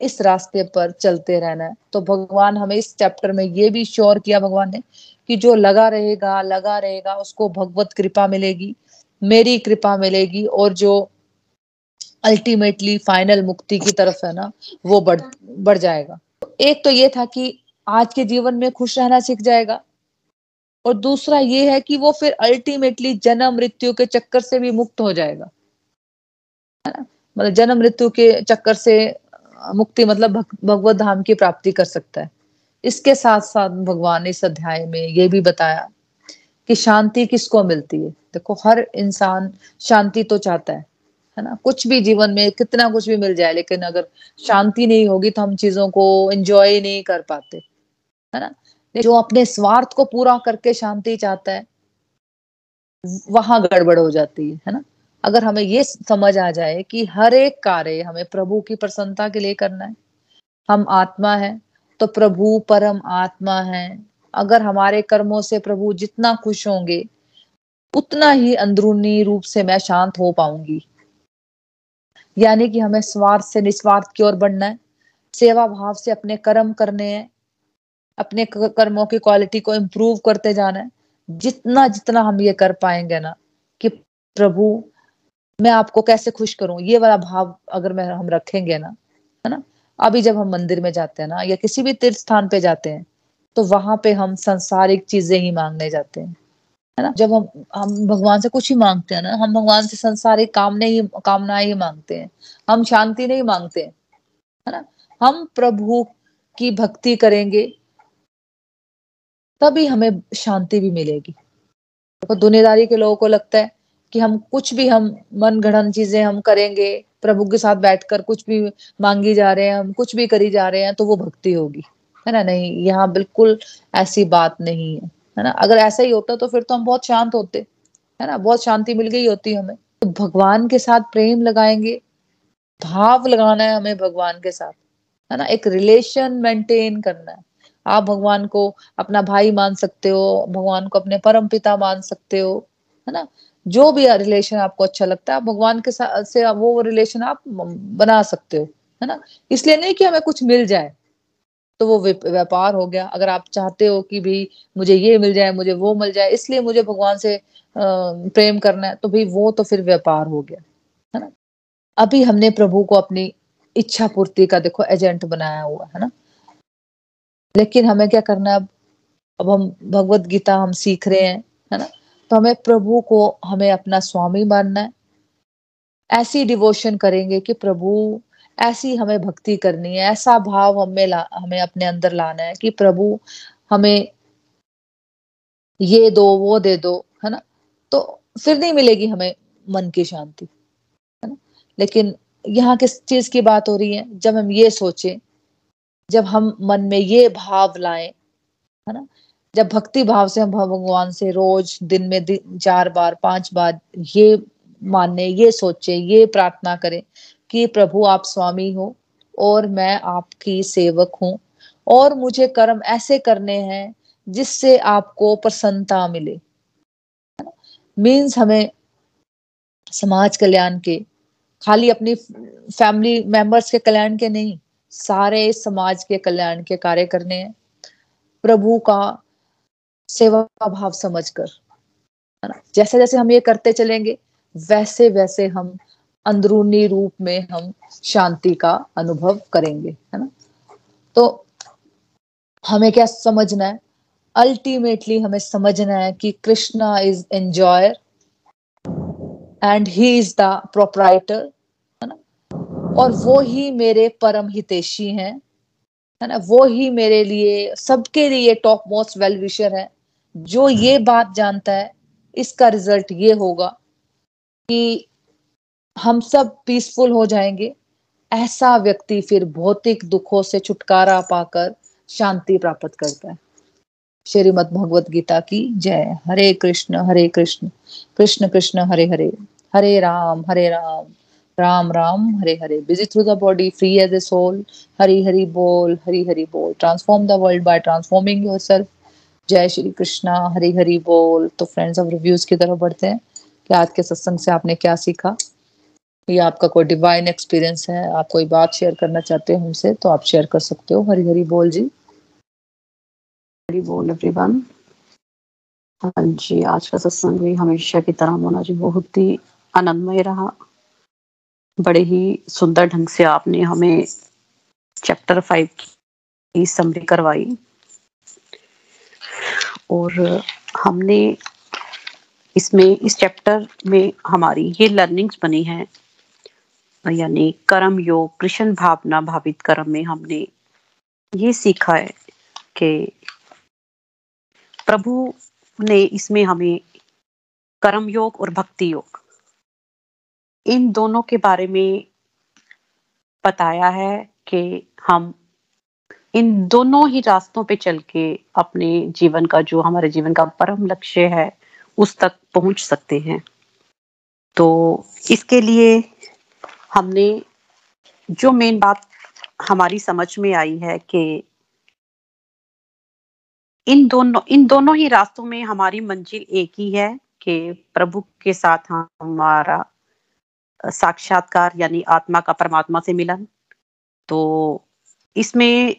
इस रास्ते पर चलते रहना है। तो भगवान हमें इस चैप्टर में ये भी श्योर किया भगवान ने कि जो लगा रहेगा लगा रहेगा, उसको भगवत कृपा मिलेगी, मेरी कृपा मिलेगी और जो अल्टीमेटली फाइनल मुक्ति की तरफ़ है ना, वो बढ़ बढ़ जाएगा। एक तो ये था कि आज के जीवन में खुश रहना सीख जाएगा और दूसरा ये है कि वो फिर अल्टीमेटली जन्म मृत्यु के चक्कर से भी मुक्त हो जाएगा। है ना? मतलब जन्म मृत्यु के चक्कर से मुक्ति मतलब भगवत धाम की प्राप्ति कर सकता है। इसके साथ साथ भगवान इस अध्याय में ये भी बताया कि शांति किसको मिलती है? देखो, हर इंसान शांति तो चाहता है है ना? कुछ भी जीवन में कितना कुछ भी मिल जाए, लेकिन अगर शांति नहीं होगी तो हम चीज़ों को एंजॉय नहीं कर पाते, है ना? जो अपने स्वार्थ को पूरा करके शांति चाहता है, वहाँ गड़बड़ हो जाती है है ना? अगर हमें ये समझ आ जाए कि हर एक कार्य हमें प्रभु की प्रसन्नता के लिए करना है, हम आत्मा है तो प्रभु परम आत्मा है। अगर हमारे कर्मों से प्रभु जितना खुश होंगे, उतना ही अंदरूनी रूप से मैं शांत हो पाऊँगी। यानी कि हमें स्वार्थ से निस्वार्थ की ओर बढ़ना है, सेवा भाव से अपने कर्म करने हैं, अपने कर्मों की क्वालिटी को इम्प्रूव करते जाना है। जितना जितना हम ये कर पाएँगे ना, कि प्रभु मैं आपको कैसे खुश करूँ? ये वाला भाव अगर मैं, हम रखेंगे ना, है ना? अभी जब हम मंदिर में जाते हैं ना, या किसी भी तीर्थ स्थान पे जाते हैं तो वहाँ पे हम संसारिक चीज़ें ही मांगने जाते हैं, है ना? जब हम हम भगवान से कुछ ही मांगते हैं ना, हम भगवान से संसारिक कामने ही, कामनाएँ ही मांगते हैं, हम शांति नहीं मांगते, हैं है ना? हम प्रभु की भक्ति करेंगे, तभी हमें शांति भी मिलेगी। तो दुनियादारी के लोगों को लगता है कि हम कुछ भी हम मन गढ़न चीज़ें हम करेंगे, प्रभु के साथ बैठकर कुछ भी मांगी जा रहे हैं, हम कुछ भी करी जा रहे हैं तो वो भक्ति होगी। है ना? नहीं, यहाँ बिल्कुल ऐसी बात नहीं है। है ना? अगर ऐसा ही होता तो फिर तो हम बहुत शांत होते। है ना? बहुत शांति मिल गई होती हमें। तो भगवान के साथ प्रेम लगाएँगे, भाव लगाना है हमें भगवान के साथ। है ना? एक रिलेशन मेंटेन करना है। आप भगवान को अपना भाई मान सकते हो, भगवान को अपने परम पिता मान सकते हो। है ना? जो भी रिलेशन आपको अच्छा लगता है भगवान के साथ से वो रिलेशन आप बना सकते हो, है ना? इसलिए नहीं कि हमें कुछ मिल जाए तो वो व्यापार हो गया। अगर आप चाहते हो कि भी मुझे ये मिल जाए, मुझे वो मिल जाए, इसलिए मुझे भगवान से प्रेम करना है तो भाई वो तो फिर व्यापार हो गया, है ना? अभी हमने प्रभु को अपनी इच्छा पूर्ति का देखो एजेंट बनाया हुआ, है ना? लेकिन हमें क्या करना है अब? अब हम भगवत गीता हम सीख रहे हैं, है ना? तो हमें प्रभु को हमें अपना स्वामी मानना है। ऐसी डिवोशन करेंगे कि प्रभु, ऐसी हमें भक्ति करनी है, ऐसा भाव हमें ला, हमें अपने अंदर लाना है कि प्रभु हमें ये दो, वो दे दो, है ना? तो फिर नहीं मिलेगी हमें मन की शांति, है ना? लेकिन यहाँ किस चीज़ की बात हो रही है? जब हम ये सोचें, जब हम मन में ये भाव लाएँ, है ना? जब भक्ति भाव से हम भगवान से रोज दिन में दिन, चार बार पाँच बार ये माने ये सोचे ये प्रार्थना करें कि प्रभु आप स्वामी हो और मैं आपकी सेवक हूँ और मुझे कर्म ऐसे करने हैं जिससे आपको प्रसन्नता मिले। मीन्स हमें समाज कल्याण के खाली अपनी फैमिली मेंबर्स के कल्याण के नहीं सारे समाज के कल्याण के कार्य करने हैं। प्रभु का सेवा भाव समझकर। है ना? जैसे जैसे हम ये करते चलेंगे वैसे वैसे हम अंदरूनी रूप में हम शांति का अनुभव करेंगे, है ना? तो हमें क्या समझना है? अल्टीमेटली हमें समझना है कि Krishna is enjoyer and he is the proprietor है ना? और वो ही मेरे परम हितेशी हैं, है ना? वो ही मेरे लिए, सबके लिए टॉप मोस्ट वेल विशर है। जो ये बात जानता है, इसका रिज़ल्ट ये होगा कि हम सब पीसफुल हो जाएँगे। ऐसा व्यक्ति फिर भौतिक दुखों से छुटकारा पाकर शांति प्राप्त करता है। श्रीमद भगवत गीता की जय। Hare Krishna Hare Krishna. Krishna Krishna, Hare Hare. Hare Ram Hare Ram. Ram Ram, Hare Hare. Busy through the body free as a soul Hari Hari बोल, हरी हरी बोल। Transform the world by transforming yourself जय श्री कृष्णा, हरी हरी बोल। तो friends अब reviews की तरफ़ बढ़ते हैं कि आज के सत्संग से आपने क्या सीखा। या आपका कोई डिवाइन एक्सपीरियंस है, आप कोई बात शेयर करना चाहते हो हमसे तो आप शेयर कर सकते हो। हरी हरी बोल जी। हरी बोल एवरीवन हाँ जी, आज का सत्संग भी हमेशा की तरह मोना जी बहुत ही आनंदमय रहा। बड़े ही सुंदर ढंग से आपने हमें चैप्टर फाइव की समरी करवाई। और हमने इसमें, इस चैप्टर में हमारी ये लर्निंग्स बनी हैं। यानी कर्म योग, कृष्ण भावना भावित कर्म में हमने ये सीखा है कि प्रभु ने इसमें हमें कर्म योग और भक्ति योग, इन दोनों के बारे में बताया है कि हम इन दोनों ही रास्तों पे चल के अपने जीवन का, जो हमारे जीवन का परम लक्ष्य है, उस तक पहुँच सकते हैं। तो इसके लिए हमने जो मेन बात हमारी समझ में आई है कि इन दोनों इन दोनों ही रास्तों में हमारी मंजिल एक ही है कि प्रभु के साथ हमारा साक्षात्कार यानी आत्मा का परमात्मा से मिलन। तो इसमें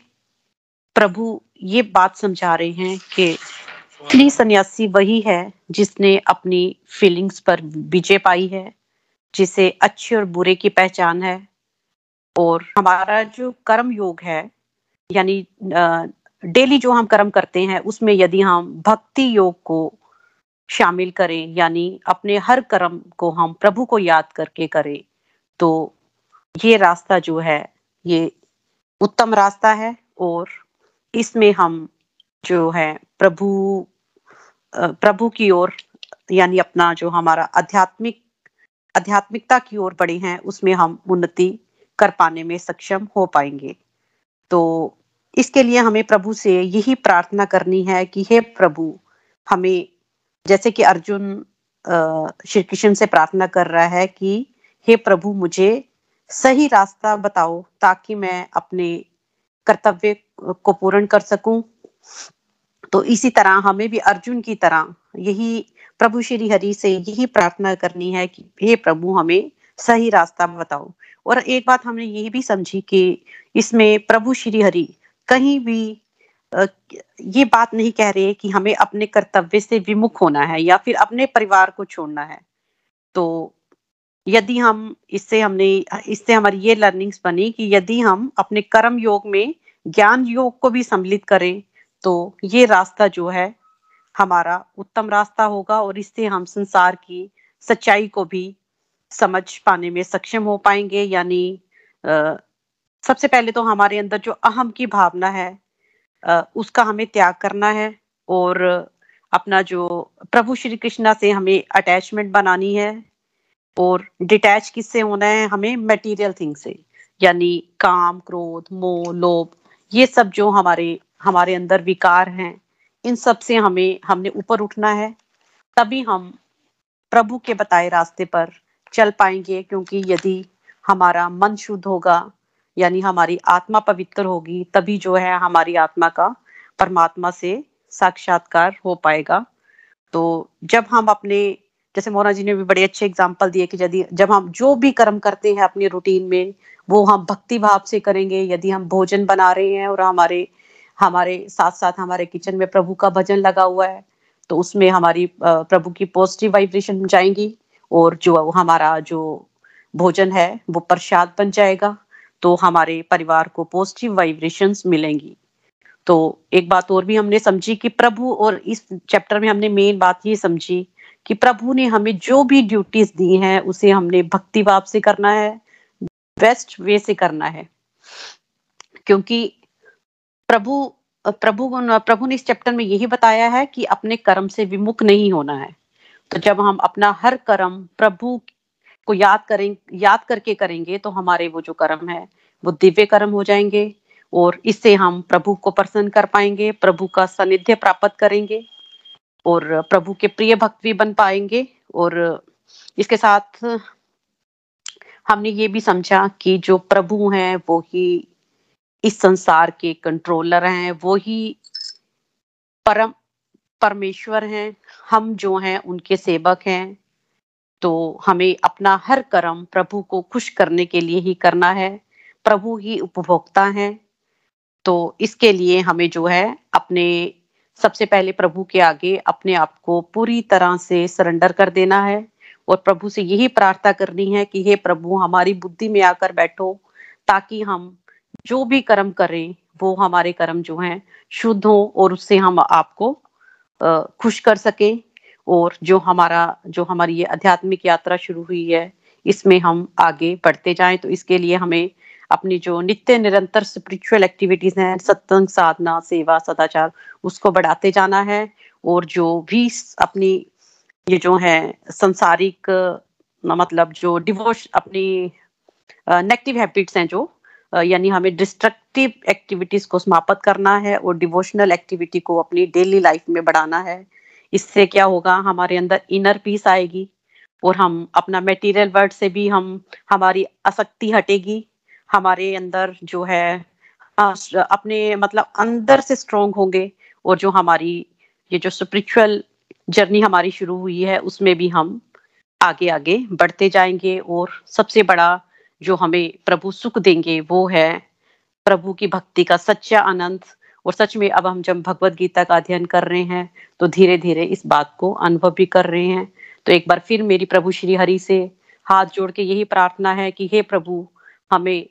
प्रभु ये बात समझा रहे हैं कि असली सन्यासी वही है जिसने अपनी फीलिंग्स पर विजय पाई है, जिसे अच्छे और बुरे की पहचान है। और हमारा जो कर्म योग है, यानी डेली जो हम कर्म करते हैं, उसमें यदि हम भक्ति योग को शामिल करें, यानी अपने हर कर्म को हम प्रभु को याद करके करें तो ये रास्ता जो है, ये उत्तम रास्ता है और इसमें हम जो है प्रभु प्रभु की ओर, यानी अपना जो हमारा आध्यात्मिक, आध्यात्मिकता की ओर बढ़े हैं, उसमें हम उन्नति कर पाने में सक्षम हो पाएँगे। तो इसके लिए हमें प्रभु से यही प्रार्थना करनी है कि हे प्रभु, हमें जैसे कि अर्जुन श्री कृष्ण से प्रार्थना कर रहा है कि हे प्रभु मुझे सही रास्ता बताओ ताकि मैं अपने कर्तव्य को पूर्ण कर सकूँ। तो इसी तरह हमें भी अर्जुन की तरह यही प्रभु श्री हरि से यही प्रार्थना करनी है कि हे प्रभु, हमें सही रास्ता बताओ। और एक बात हमने ये भी समझी कि इसमें प्रभु श्री हरि कहीं भी ये बात नहीं कह रहे कि हमें अपने कर्तव्य से विमुख होना है या फिर अपने परिवार को छोड़ना है। तो यदि हम इससे हमने इससे हमारी ये लर्निंग्स बनी कि यदि हम अपने कर्म योग में ज्ञान योग को भी सम्मिलित करें तो ये रास्ता जो है हमारा उत्तम रास्ता होगा और इससे हम संसार की सच्चाई को भी समझ पाने में सक्षम हो पाएँगे। यानी सबसे पहले तो हमारे अंदर जो अहम की भावना है आ, उसका हमें त्याग करना है और अपना जो प्रभु श्री कृष्णा से हमें अटैचमेंट बनानी है। और डिटैच किससे होना है? हमें मटेरियल थिंग से, यानी काम, क्रोध, मोह, लोभ, ये सब जो हमारे हमारे अंदर विकार हैं, इन सबसे हमें, हमने ऊपर उठना है। तभी हम प्रभु के बताए रास्ते पर चल पाएँगे, क्योंकि यदि हमारा मन शुद्ध होगा, यानी हमारी आत्मा पवित्र होगी, तभी जो है हमारी आत्मा का परमात्मा से साक्षात्कार हो पाएगा। तो जब हम अपने जैसे मोना जी ने भी बड़े अच्छे एग्ज़ाम्पल दिए कि यदि जब हम जो भी कर्म करते हैं अपनी रूटीन में, वो हम भक्ति भाव से करेंगे, यदि हम भोजन बना रहे हैं और हमारे हमारे साथ साथ हमारे किचन में प्रभु का भजन लगा हुआ है तो उसमें हमारी प्रभु की पॉजिटिव वाइब्रेशन जाएँगी और जो हमारा जो भोजन है, वो प्रसाद बन जाएगा तो हमारे परिवार को पॉजिटिव वाइब्रेशंस मिलेंगी। तो एक बात और भी हमने समझी कि प्रभु और इस चैप्टर में हमने मेन बात ये समझी कि प्रभु ने हमें जो भी ड्यूटीज़ दी हैं, उसे हमने भक्ति भाव से करना है बेस्ट वे से करना है। क्योंकि प्रभु प्रभु प्रभु ने इस चैप्टर में यही बताया है कि अपने कर्म से विमुख नहीं होना है। तो जब हम अपना हर कर्म प्रभु को याद करें, याद करके करेंगे तो हमारे वो जो कर्म है, वो दिव्य कर्म हो जाएँगे और इससे हम प्रभु को प्रसन्न कर पाएँगे, प्रभु का सानिध्य प्राप्त करेंगे। और प्रभु के प्रिय भक्त भी बन पाएँगे। और इसके साथ हमने ये भी समझा कि जो प्रभु हैं, वो ही इस संसार के कंट्रोलर हैं, वो ही परम, परमेश्वर हैं। हम जो हैं, उनके सेवक हैं। तो हमें अपना हर कर्म प्रभु को खुश करने के लिए ही करना है। प्रभु ही उपभोक्ता हैं। तो इसके लिए हमें जो है, अपने सबसे पहले प्रभु के आगे अपने आप को पूरी तरह से सरेंडर कर देना है और प्रभु से यही प्रार्थना करनी है कि हे प्रभु, हमारी बुद्धि में आकर बैठो ताकि हम जो भी कर्म करें, वो हमारे कर्म जो हैं, शुद्ध हो और उससे हम आपको खुश कर सके और जो हमारा, जो हमारी ये आध्यात्मिक यात्रा शुरू हुई है, इसमें हम आगे बढ़ते जाएँ। तो इसके लिए हमें अपनी जो नित्य निरंतर स्पिरिचुअल एक्टिविटीज़ हैं, सत्संग, साधना, सेवा, सदाचार, उसको बढ़ाते जाना है और जो भी अपनी ये जो है संसारिक मतलब जो डिवोश अपनी नेगेटिव हैबिट्स हैं जो यानी हमें डिस्ट्रक्टिव एक्टिविटीज़ को समाप्त करना है और डिवोशनल एक्टिविटी को अपनी डेली लाइफ में बढ़ाना है। इससे क्या होगा, हमारे अंदर इनर पीस आएगी और हम अपना मेटीरियल वर्ड से भी हम, हमारी आसक्ति हटेगी। हमारे अंदर जो है अपने मतलब अंदर से स्ट्रोंग होंगे और जो हमारी, ये जो स्पिरिचुअल जर्नी हमारी शुरू हुई है, उसमें भी हम आगे आगे बढ़ते जाएँगे और सबसे बड़ा जो हमें प्रभु सुख देंगे, वो है प्रभु की भक्ति का सच्चा आनंद। और सच में अब हम जब भगवत गीता का अध्ययन कर रहे हैं तो धीरे धीरे इस बात को अनुभव भी कर रहे हैं। तो एक बार फिर मेरी प्रभु श्री हरि से हाथ जोड़ के यही प्रार्थना है कि, हे प्रभु, हमें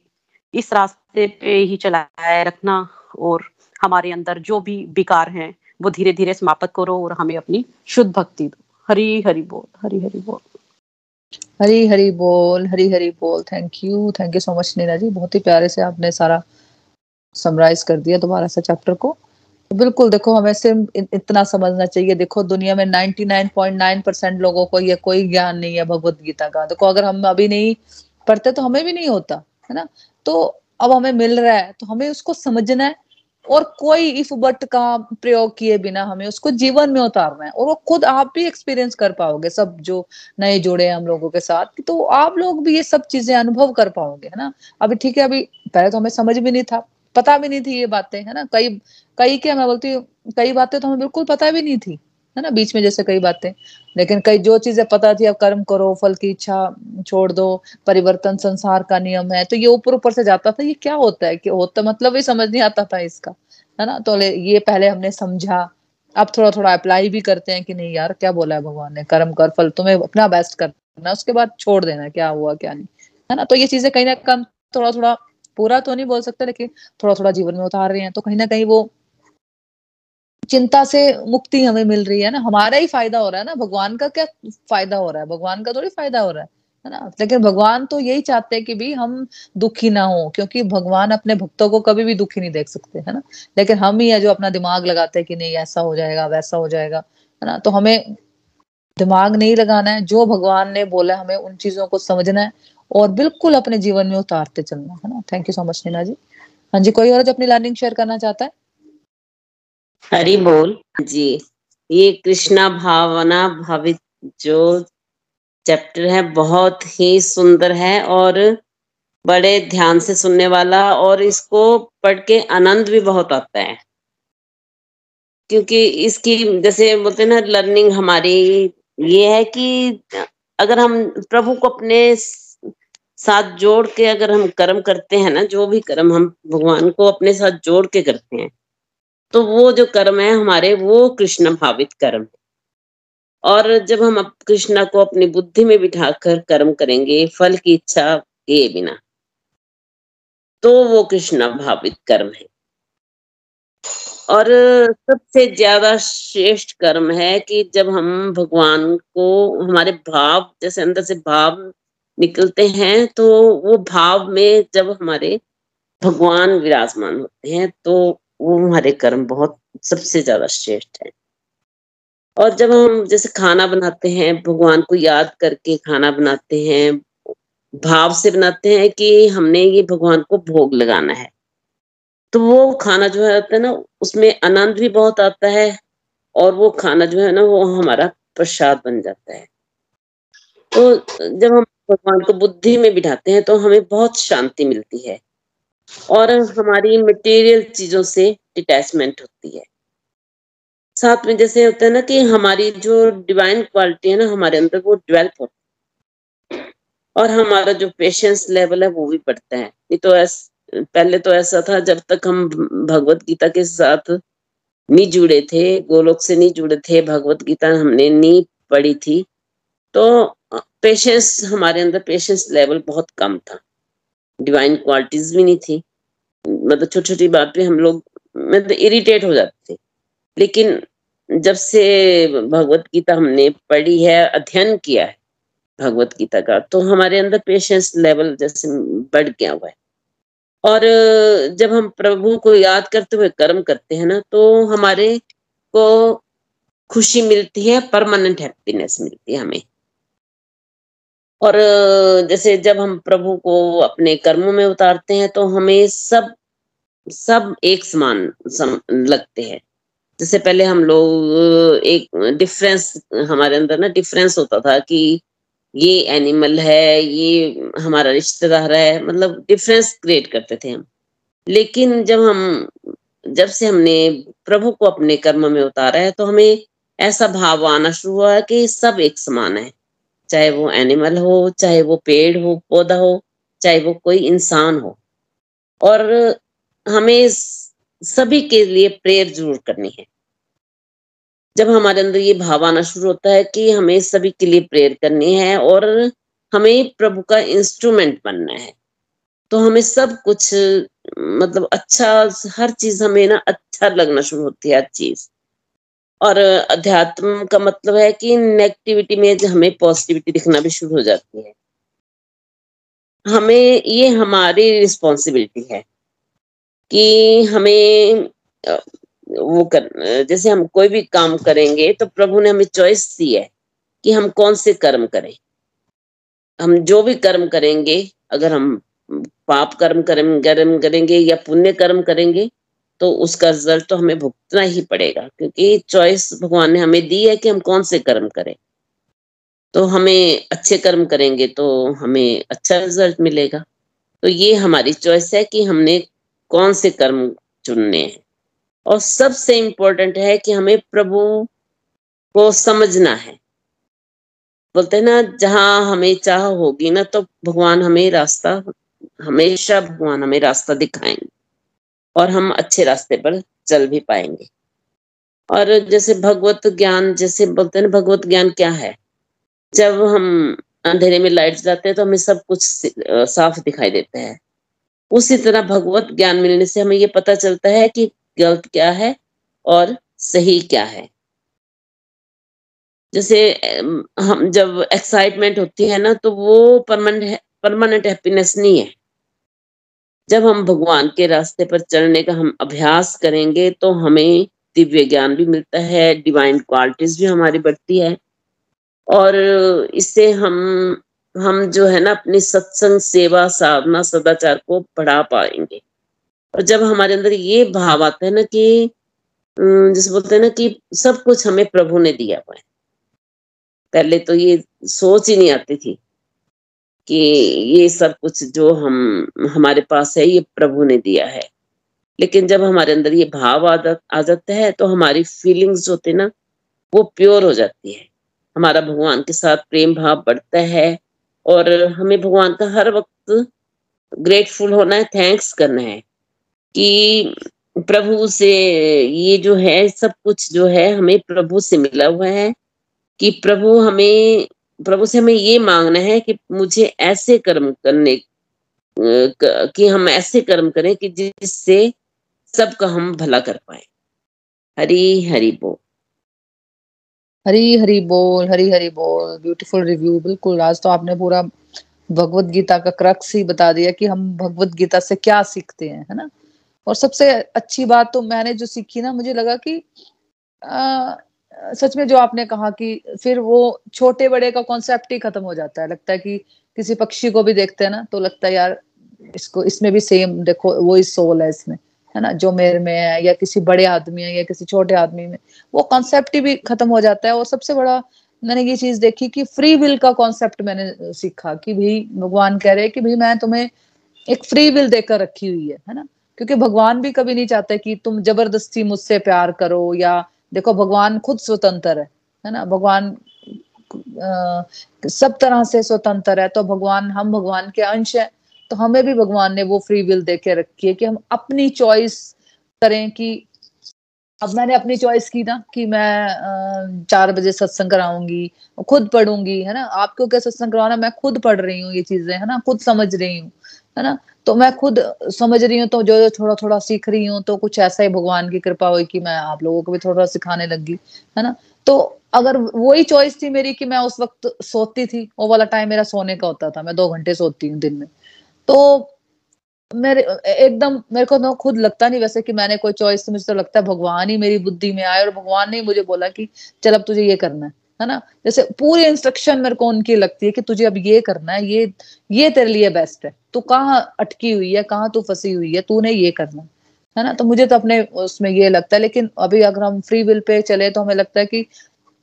इस रास्ते पे ही चलाए रखना और हमारे अंदर जो भी विकार हैं, वो धीरे धीरे समाप्त करो और हमें अपनी शुद्ध भक्ति दो। हरी हरी बोल, हरी हरी बोल। हरी हरी बोल, हरी हरी बोल। Thank you thank you so much Neena ji. बहुत ही प्यारे से आपने सारा समराइज कर दिया दोबारा से चैप्टर को। तो बिल्कुल देखो, हमें सिर्फ़ इतना समझना चाहिए। देखो, दुनिया में 99.9 परसेंट लोगों को ये कोई ज्ञान नहीं है, भगवत गीता का। देखो, अगर हम अभी नहीं पढ़ते तो हमें भी नहीं होता, है ना? तो अब हमें मिल रहा है तो हमें उसको समझना है और कोई इफ़ बट का प्रयोग किए बिना हमें उसको जीवन में उतारना है। और वो खुद आप भी एक्सपीरियंस कर पाओगे, सब जो नए जुड़े हैं हम लोगों के साथ तो आप लोग भी ये सब चीज़ें अनुभव कर पाओगे, है ना? अभी ठीक है, अभी पहले तो हमें समझ भी नहीं था, पता भी नहीं थी ये बातें, है ना? कई कई क्या मैं बोलती हूँ, कई बातें तो हमें बिल्कुल पता भी नहीं थी। है ना, बीच में जैसे कई बातें। लेकिन कई, जो चीज़ें पता थी, अब कर्म करो, फल की इच्छा छोड़ दो, परिवर्तन संसार का नियम है तो ये ऊपर ऊपर से जाता था, ये क्या होता है? कि होता मतलब ही समझ नहीं आता था इसका, है ना? तो ये पहले हमने समझा, अब थोड़ा थोड़ा अप्लाई भी करते हैं कि नहीं यार, क्या बोला है भगवान ने? कर्म कर, फल तुम्हें अपना बेस्ट करना उसके बाद छोड़ देना क्या हुआ, क्या नहीं, है ना? तो ये चीज़ें कहीं ना कम थोड़ा थोड़ा पूरा तो नहीं बोल सकते, लेकिन थोड़ा थोड़ा जीवन में उतार रहे हैं तो कहीं ना कहीं वो चिंता से मुक्ति हमें मिल रही है ना। हमारा ही फ़ायदा हो रहा है ना। भगवान का क्या फ़ायदा हो रहा है? भगवान का थोड़ी फ़ायदा हो रहा है है ना? लेकिन भगवान तो यही चाहते हैं कि भी हम दुखी ना हो, क्योंकि भगवान अपने भक्तों को कभी भी दुखी नहीं देख सकते, है ना? लेकिन हम ही है जो अपना दिमाग लगाते हैं कि नहीं, ऐसा हो जाएगा, वैसा हो जाएगा, है ना? तो हमें दिमाग नहीं लगाना है। जो भगवान ने बोला हमें उन चीज़ों को समझना है और बिल्कुल अपने जीवन में उतारते चलना, है ना? Thank you so much Neena ji. हाँ जी, कोई और जो अपनी लर्निंग शेयर करना चाहता है? हरी बोल। जी, ये कृष्णा भावना भावित जो चैप्टर है, बहुत ही सुंदर है और बड़े ध्यान से सुनने वाला और इसको पढ़ के आनंद भी बहुत आता है। क्योंकि इसकी जैसे बोलते हैं ना लर्निंग हमारी ये है कि अगर हम प्रभु को अपने साथ जोड़ के अगर हम कर्म करते हैं ना, जो भी कर्म हम भगवान को अपने साथ जोड़ के करते हैं तो वो जो कर्म है हमारे, वो कृष्ण भावित कर्म और जब हम कृष्णा को अपनी बुद्धि में बिठाकर कर्म करेंगे, फल की इच्छा किए बिना तो वो कृष्णा भावित कर्म है। और सबसे ज़्यादा श्रेष्ठ कर्म है कि जब हम भगवान को, हमारे भाव, जैसे अंदर से भाव निकलते हैं तो वो भाव में जब हमारे भगवान विराजमान होते हैं तो वो हमारे कर्म बहुत सबसे ज़्यादा श्रेष्ठ है। और जब हम जैसे खाना बनाते हैं, भगवान को याद करके खाना बनाते हैं, भाव से बनाते हैं कि हमने ये भगवान को भोग लगाना है। तो वो खाना जो है ना, उसमें आनंद भी बहुत आता है और वो खाना जो है ना, वो हमारा प्रसाद बन जाता है। तो जब हम भगवान को बुद्धि में बिठाते हैं तो हमें बहुत शांति मिलती है। और हमारी मटेरियल चीज़ों से डिटैचमेंट होती है। साथ में जैसे होता है ना कि हमारी जो डिवाइन क्वालिटी है ना हमारे अंदर वो डेवलप होती है। और हमारा जो पेशेंस लेवल है वो भी बढ़ता है। नहीं तो ऐस, पहले तो ऐसा था जब तक हम भगवत गीता के साथ नहीं जुड़े थे गोलोक से नहीं जुड़े थे भगवत गीता हमने नहीं पढ़ी थी तो पेशेंस हमारे अंदर पेशेंस लेवल बहुत कम था। डिवाइन क्वालिटीज भी नहीं थी। मतलब छोटी छोटी बात पे हम लोग मतलब इरिटेट हो जाते थे। लेकिन जब से भगवत गीता हमने पढ़ी है, अध्ययन किया है भगवत गीता का तो हमारे अंदर पेशेंस लेवल जैसे बढ़ गया हुआ है। और जब हम प्रभु को याद करते हुए कर्म करते हैं ना तो हमारे को खुशी मिलती है परमानेंट हैप्पीनेस मिलती है हमें। और जैसे जब हम प्रभु को अपने कर्मों में उतारते हैं तो हमें सब सब एक समान सम, लगते हैं। जैसे पहले हम लोग एक डिफरेंस हमारे अंदर ना डिफरेंस होता था कि ये एनिमल है ये हमारा रिश्तेदार है मतलब डिफरेंस क्रिएट करते थे हम। लेकिन जब हम जब से हमने प्रभु को अपने कर्म में उतारा है तो हमें ऐसा भाव आना शुरू हुआ है कि सब एक समान है। चाहे वो एनिमल हो, चाहे वो पेड़ हो, पौधा हो, चाहे वो कोई इंसान हो। और हमें सभी के लिए प्रेयर ज़रूर करनी है। जब हमारे अंदर ये भाव आना शुरू होता है कि हमें सभी के लिए प्रेयर करनी है और हमें प्रभु का इंस्ट्रूमेंट बनना है तो हमें सब कुछ मतलब अच्छा हर चीज़ हमें ना अच्छा लगना शुरू होती है, हर चीज़। और अध्यात्म का मतलब है कि नेगेटिविटी में हमें पॉजिटिविटी दिखना भी शुरू हो जाती है। हमें ये हमारी रिस्पॉन्सिबिलिटी है कि हमें वो कर, जैसे हम कोई भी काम करेंगे तो प्रभु ने हमें चॉइस दी है कि हम कौन से कर्म करें। हम जो भी कर्म करेंगे, अगर हम पाप कर्म कर्म कर्म करेंगे या पुण्य कर्म करेंगे तो उसका रिज़ल्ट तो हमें भुगतना ही पड़ेगा, क्योंकि चॉइस भगवान ने हमें दी है कि हम कौन से कर्म करें। तो हमें अच्छे कर्म करेंगे तो हमें अच्छा रिज़ल्ट मिलेगा। तो ये हमारी चॉइस है कि हमने कौन से कर्म चुनने हैं। और सबसे इम्पोर्टेंट है कि हमें प्रभु को समझना है। बोलते हैं ना, जहाँ हमें चाह होगी ना तो भगवान हमें रास्ता, हमेशा भगवान हमें रास्ता दिखाएँगे। और हम अच्छे रास्ते पर चल भी पाएँगे। और जैसे भगवत ज्ञान, जैसे बोलते हैं भगवत ज्ञान क्या है? जब हम अंधेरे में लाइट जाते हैं तो हमें सब कुछ साफ़ दिखाई देता है। उसी तरह भगवत ज्ञान मिलने से हमें ये पता चलता है कि गलत क्या है और सही क्या है। जैसे हम जब एक्साइटमेंट होती है ना तो वो परमानेंट परमानेंट हैप्पीनेस नहीं है। जब हम भगवान के रास्ते पर चलने का हम अभ्यास करेंगे तो हमें दिव्य ज्ञान भी मिलता है डिवाइन क्वालिटीज भी हमारी बढ़ती है। और इससे हम हम जो है ना, अपनी सत्संग सेवा, साधना, सदाचार को बढ़ा पाएँगे। और जब हमारे अंदर ये भाव आता है ना कि जैसे बोलते हैं ना कि सब कुछ हमें प्रभु ने दिया हुआ है। पहले तो ये सोच ही नहीं आती थी। कि ये सब कुछ जो हम, हमारे पास है, ये प्रभु ने दिया है। लेकिन जब हमारे अंदर ये भाव आदत आ जाता है तो हमारी फीलिंग्स होते ना, वो प्योर हो जाती है। हमारा भगवान के साथ प्रेम भाव बढ़ता है और हमें भगवान का हर वक्त ग्रेटफुल होना है थैंक्स करना है कि प्रभु से ये जो है, सब कुछ जो है, हमें प्रभु से मिला हुआ है कि प्रभु हमें प्रभु से हमें ये मांगना है कि मुझे ऐसे कर्म करने कि हम ऐसे कर्म करें कि जिससे सबका हम भला कर पाए। हरी हरी बोल। हरी हरी बोल, हरी हरी बोल। ब्यूटीफुल रिव्यू बिल्कुल। आज तो आपने पूरा भगवत गीता का क्रक्स ही बता दिया कि हम भगवत गीता से क्या सीखते हैं, है ना? और सबसे अच्छी बात तो मैंने जो सीखी ना, मुझे लगा कि सच में जो आपने कहा कि फिर वो छोटे बड़े का कॉन्सेप्ट ही खत्म हो जाता है। लगता है कि किसी पक्षी को भी देखते हैं ना तो लगता है यार, इसको, इसमें भी सेम देखो, वो ही सोल है इसमें, है ना? जो मेरे में है, या किसी बड़े आदमी है, या किसी छोटे आदमी में, वो कॉन्सेप्ट ही भी खत्म हो जाता है। और सबसे बड़ा, मैंने ये चीज़ देखी कि फ्री विल का कॉन्सेप्ट मैंने सीखा कि भाई, भगवान कह रहे हैं कि भाई, मैं तुम्हें एक फ्री विल देकर रखी हुई है है ना? क्योंकि भगवान भी कभी नहीं चाहते कि तुम ज़बरदस्ती मुझसे प्यार करो, या देखो भगवान खुद स्वतंत्र है है ना? भगवान आ, सब तरह से स्वतंत्र है तो भगवान हम भगवान के अंश है तो हमें भी भगवान ने वो फ्री विल दे के रखी है कि हम अपनी चॉइस करें कि अब मैंने अपनी चॉइस की ना कि मैं चार बजे सत्संग कराऊँगी खुद पढ़ूँगी है ना? आपको क्या सत्संग कराना? मैं खुद पढ़ रही हूँ ये चीज़ें है ना? खुद समझ रही हूँ है ना? तो मैं खुद समझ रही हूँ तो जो जो थोड़ा थोड़ा सीख रही हूँ तो कुछ ऐसा ही भगवान की कृपा हुई कि मैं आप लोगों को भी थोड़ा थोड़ा सिखाने लगी, है ना? तो अगर वही चॉइस थी मेरी कि मैं उस वक्त सोती थी, वो वाला टाइम मेरा सोने का होता था, मैं दो घंटे सोती हूँ दिन में। तो मेरे, एकदम मेरे को तो खुद लगता नहीं वैसे कि मैंने कोई चॉइस तो मुझे तो लगता है भगवान ही मेरी बुद्धि में आए और भगवान ने मुझे बोला कि चल अब तुझे ये करना है। है ना? जैसे पूरी इंस्ट्रक्शन मेरे को उनकी लगती है कि तुझे अब ये करना है, ये ये तेरे लिए बेस्ट है। तू कहाँ अटकी हुई है, कहाँ तू फंसी हुई है, तूने ये करना है। ना? तो मुझे तो अपने उसमें ये लगता है, लेकिन अभी अगर हम फ्री विल पे चले तो हमें लगता है कि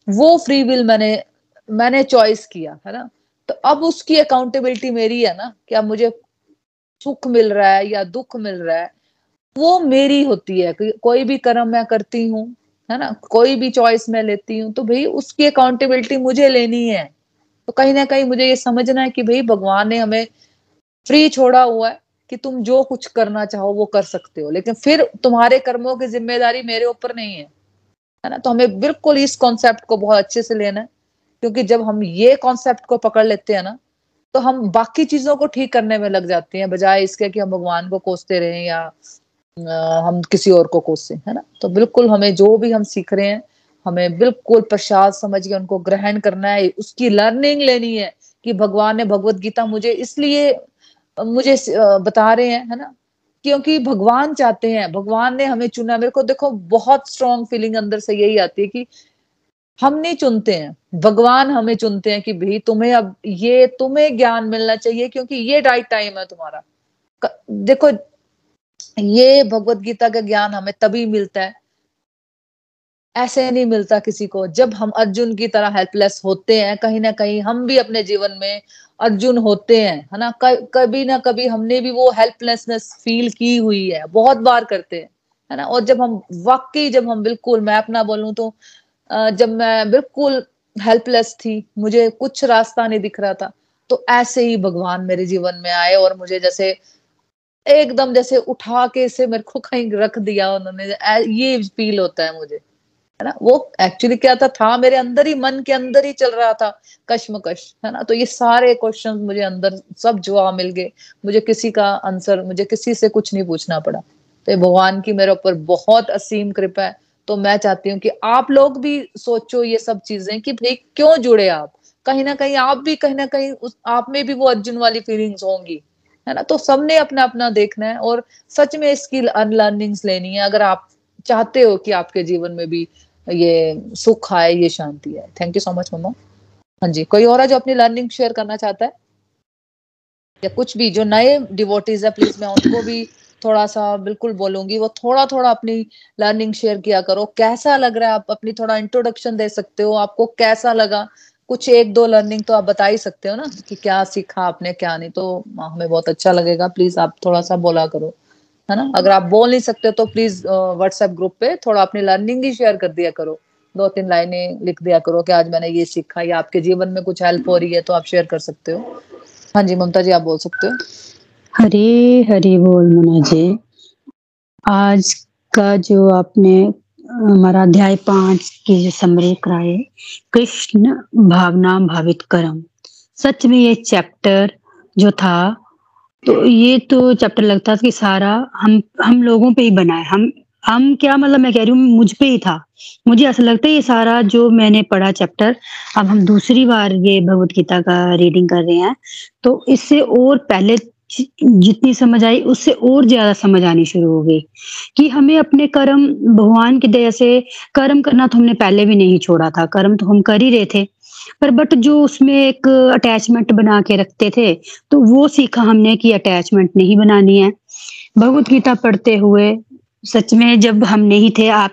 वो फ्री विल मैंने मैंने चॉइस किया, है ना? तो अब उसकी अकाउंटेबिलिटी मेरी है ना, कि अब मुझे सुख मिल रहा है या दुख मिल रहा है, वो मेरी होती है। कोई भी कर्म मैं करती हूँ है ना? कोई भी चॉइस मैं लेती हूँ तो भाई उसकी अकाउंटेबिलिटी मुझे लेनी है। तो कहीं ना कहीं मुझे ये समझना है कि भाई भगवान ने हमें फ्री छोड़ा हुआ है कि तुम जो कुछ करना चाहो वो कर सकते हो। लेकिन फिर तुम्हारे कर्मों की ज़िम्मेदारी मेरे ऊपर नहीं है। है ना? तो हमें बिल्कुल इस कॉन्सेप्ट को बहुत अच्छे से लेना है। क्योंकि जब हम ये कॉन्सेप्ट को पकड़ लेते हैं ना तो हम बाकी चीज़ों को ठीक करने में लग जाते हैं, बजाय इसके कि हम भगवान को कोसते रहें या हम किसी और को कोसे है ना? तो बिल्कुल हमें जो भी हम सीख रहे हैं, हमें बिल्कुल प्रसाद समझ के उनको ग्रहण करना है, उसकी लर्निंग लेनी है कि भगवान ने भगवत गीता मुझे इसलिए, मुझे बता रहे हैं, है ना? क्योंकि भगवान चाहते हैं, भगवान ने हमें चुना मेरे को देखो, बहुत स्ट्रॉन्ग फीलिंग अंदर से यही आती है कि हम नहीं चुनते हैं। भगवान हमें चुनते हैं कि भाई तुम्हें अब ये, तुम्हें ज्ञान मिलना चाहिए क्योंकि ये राइट टाइम है तुम्हारा। देखो ये भगवत गीता का ज्ञान हमें तभी मिलता है। ऐसे नहीं मिलता किसी को। जब हम अर्जुन की तरह हेल्पलेस होते हैं, कहीं ना कहीं हम भी अपने जीवन में अर्जुन होते हैं, है ना? कभी ना कभी हमने भी वो हेल्पलेसनेस फील की हुई है, बहुत बार करते हैं, है ना? और जब हम, वाकई जब हम बिल्कुल, मैं अपना बोलूँ तो जब मैं बिल्कुल हेल्पलेस थी, मुझे कुछ रास्ता नहीं दिख रहा था तो ऐसे ही भगवान मेरे जीवन में आए और मुझे जैसे एकदम जैसे उठा के इसे मेरे को कहीं रख दिया उन्होंने। ये फील होता है मुझे, है ना? वो एक्चुअली क्या था? था मेरे अंदर ही, मन के अंदर ही चल रहा था, कश्मकश, है ना? तो ये सारे क्वेश्चंस मुझे अंदर सब जवाब मिल गए। मुझे किसी का आंसर मुझे किसी से कुछ नहीं पूछना पड़ा। तो भगवान की मेरे ऊपर बहुत असीम कृपा है। तो मैं चाहती हूँ कि आप लोग भी सोचो ये सब चीज़ें कि भाई क्यों जुड़े आप? कहीं ना कहीं आप भी, कहीं ना कहीं उस, आप में भी वो अर्जुन वाली फीलिंग्स होंगी। है ना? तो सबने अपना अपना देखना है और सच में इसकी अनलर्निंग्स लेनी है। अगर आप चाहते हो कि आपके जीवन में भी ये सुख आए, ये शांति है थैंक यू सो मच मम्मा हाँ जी, कोई और है जो अपनी लर्निंग शेयर करना चाहता है? या कुछ भी, जो नए डिवोटीज है प्लीज़ मैं उनको भी थोड़ा सा बिल्कुल बोलूँगी। वो थोड़ा थोड़ा अपनी लर्निंग शेयर किया करो। कैसा लग रहा है? आप अपनी थोड़ा इंट्रोडक्शन दे सकते हो। आपको कैसा लगा? कुछ एक दो लर्निंग तो आप बता ही सकते हो ना कि क्या सीखा आपने, क्या नहीं। तो हमें बहुत अच्छा लगेगा। प्लीज़ आप थोड़ा सा बोला करो, है ना? अगर आप बोल नहीं सकते तो प्लीज़ व्हाट्सएप ग्रुप पे थोड़ा अपनी लर्निंग ही शेयर कर दिया करो। दो तीन लाइनें लिख दिया करो कि आज मैंने ये सीखा, या आपके जीवन में कुछ हेल्प हो रही है तो आप शेयर कर सकते हो। हाँ जी, ममता जी, आप बोल सकते हो? हरे हरे बोल मुना जी। आज का जो आपने हमारा अध्याय पाँच की जो समरी कराए कृष्ण भावना भावित कर्म। सच में ये चैप्टर जो था तो ये तो चैप्टर लगता था कि सारा हम हम लोगों पे ही बना है। हम हम क्या मतलब मैं कह रही हूँ, मुझ पे ही था। मुझे ऐसा लगता है ये सारा जो मैंने पढ़ा चैप्टर अब हम दूसरी बार ये भगवत गीता का रीडिंग कर रहे हैं तो इससे और पहले जितनी समझ आई, उससे और ज़्यादा समझ आनी शुरू हो गई कि हमें अपने कर्म, भगवान की दया से कर्म करना तो हमने पहले भी नहीं छोड़ा था। कर्म तो हम कर ही रहे थे। पर बट जो उसमें एक अटैचमेंट बना के रखते थे तो वो सीखा हमने कि अटैचमेंट नहीं बनानी है। भगवत गीता पढ़ते हुए, सच में जब हम नहीं थे, आप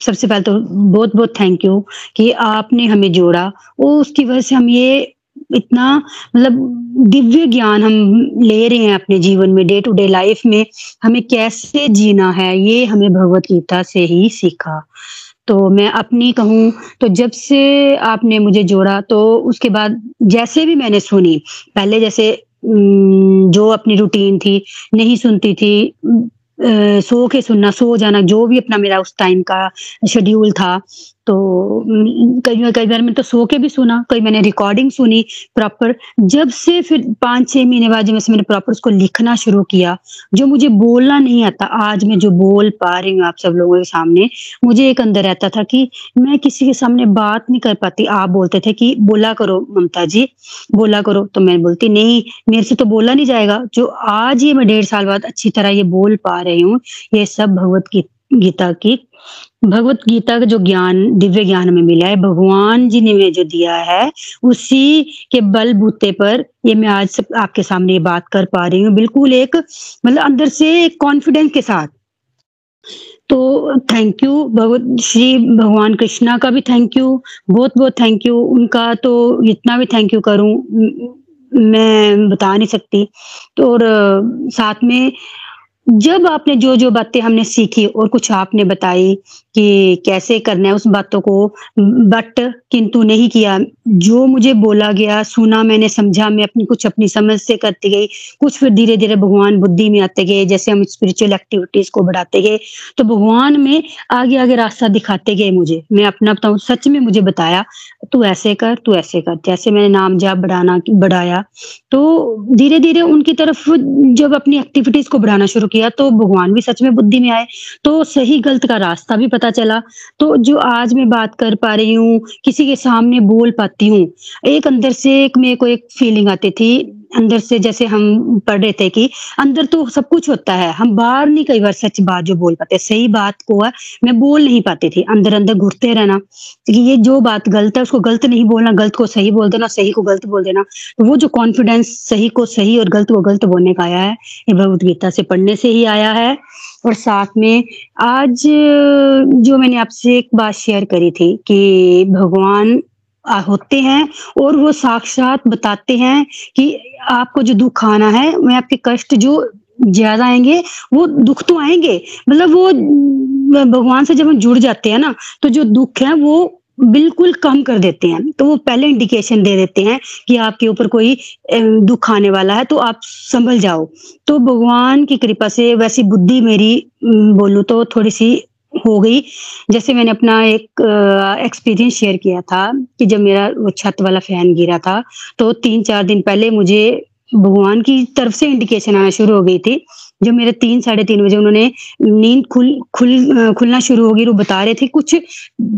सबसे पहले तो बहुत बहुत थैंक यू कि आपने हमें जोड़ा। और उसकी वजह से हम ये इतना मतलब दिव्य ज्ञान हम ले रहे हैं अपने जीवन में डे टू डे लाइफ में, हमें कैसे जीना है, ये हमें भगवत गीता से ही सीखा। तो मैं अपनी कहूँ तो जब से आपने मुझे जोड़ा तो उसके बाद जैसे भी मैंने सुनी, पहले जैसे जो अपनी रूटीन थी, नहीं सुनती थी सो के सुनना, सो जाना, जो भी अपना मेरा उस टाइम का शेड्यूल था तो कई बार कई बार मैंने तो सो के भी सुना, कई मैंने रिकॉर्डिंग सुनी प्रॉपर जब से फिर पाँच, छह महीने बाद जब से मैंने प्रॉपर उसको लिखना शुरू किया, जो मुझे बोलना नहीं आता, आज मैं जो बोल पा रही हूँ आप सब लोगों के सामने, मुझे एक अंदर रहता था कि मैं किसी के सामने बात नहीं कर पाती। आप बोलते थे कि बोला करो ममता जी, बोला करो। तो मैं बोलती, नहीं, मेरे से तो बोला नहीं जाएगा। जो आज ये मैं डेढ़ साल बाद अच्छी तरह ये बोल पा रही हूँ, ये सब भगवत गीता की भगवत गीता का जो ज्ञान, दिव्य ज्ञान में मिला है, भगवान जी ने जो दिया है, उसी के बल बूते पर ये मैं आज सब आपके सामने ये बात कर पा रही हूँ। बिल्कुल एक मतलब अंदर से एक कॉन्फिडेंस के साथ। तो थैंक यू भगवत, श्री भगवान कृष्णा का भी थैंक यू बहुत बहुत थैंक यू उनका तो इतना भी थैंक यू करूँ मैं बता नहीं सकती। तो और साथ में जब आपने जो जो बातें हमने सीखी और कुछ आपने बताई कि कैसे करना है उस बातों को, बट किंतु नहीं किया। जो मुझे बोला गया, सुना मैंने, समझा, मैं अपनी कुछ अपनी समझ से करती गई, कुछ फिर धीरे धीरे भगवान बुद्धि में आते गए, जैसे हम स्पिरिचुअल एक्टिविटीज़ को बढ़ाते गए तो भगवान में आगे आगे रास्ता दिखाते गए मुझे। मैं अपना बताऊँ, सच में मुझे बताया, तू ऐसे कर, तू ऐसे कर। जैसे मैंने नाम जाप बढ़ाना, बढ़ाया तो धीरे धीरे उनकी तरफ़ जब अपनी एक्टिविटीज़ को बढ़ाना शुरू किया तो भगवान भी सच में बुद्धि में आए तो सही गलत का रास्ता भी पता चला। तो जो आज मैं बात कर पा रही हूँ, किसी के सामने बोल पाती हूँ, एक अंदर से एक मेरे को एक फीलिंग आती थी अंदर से जैसे हम पढ़ रहे थे कि अंदर तो सब कुछ होता है। हम बाहर नहीं कई बार सच बात जो बोल पाते, सही बात को है मैं बोल नहीं पाती थी। अंदर अंदर घुरते रहना, कि ये जो बात गलत है उसको गलत नहीं बोलना, गलत को सही बोल देना, सही को गलत बोल देना। तो वो जो कॉन्फिडेंस सही को सही और गलत को गलत बोलने का आया है, ये भगवत गीता से पढ़ने से ही आया है। और साथ में आज जो मैंने आपसे एक बात शेयर करी थी कि भगवान होते हैं और वो साक्षात बताते हैं कि आपको जो दुख आना है, मैं आपके कष्ट जो ज़्यादा आएँगे, वो दुख तो आएँगे। मतलब वो भगवान से जब हम जुड़ जाते हैं ना तो जो दुख है वो बिल्कुल कम कर देते हैं। तो वो पहले इंडिकेशन दे देते हैं कि आपके ऊपर कोई दुख आने वाला है तो आप संभल जाओ। तो भगवान की कृपा से वैसी बुद्धि मेरी बोलूँ तो थोड़ी सी हो गई। जैसे मैंने अपना एक एक्सपीरियंस शेयर किया था कि जब मेरा वो छत वाला फ़ैन गिरा था तो तीन चार दिन पहले मुझे भगवान की तरफ़ से इंडिकेशन आना शुरू हो गई थी। जो मेरे तीन, साढ़े तीन बजे उन्होंने नींद खुल खुल खुलना शुरू हो गई वो बता रहे थे, कुछ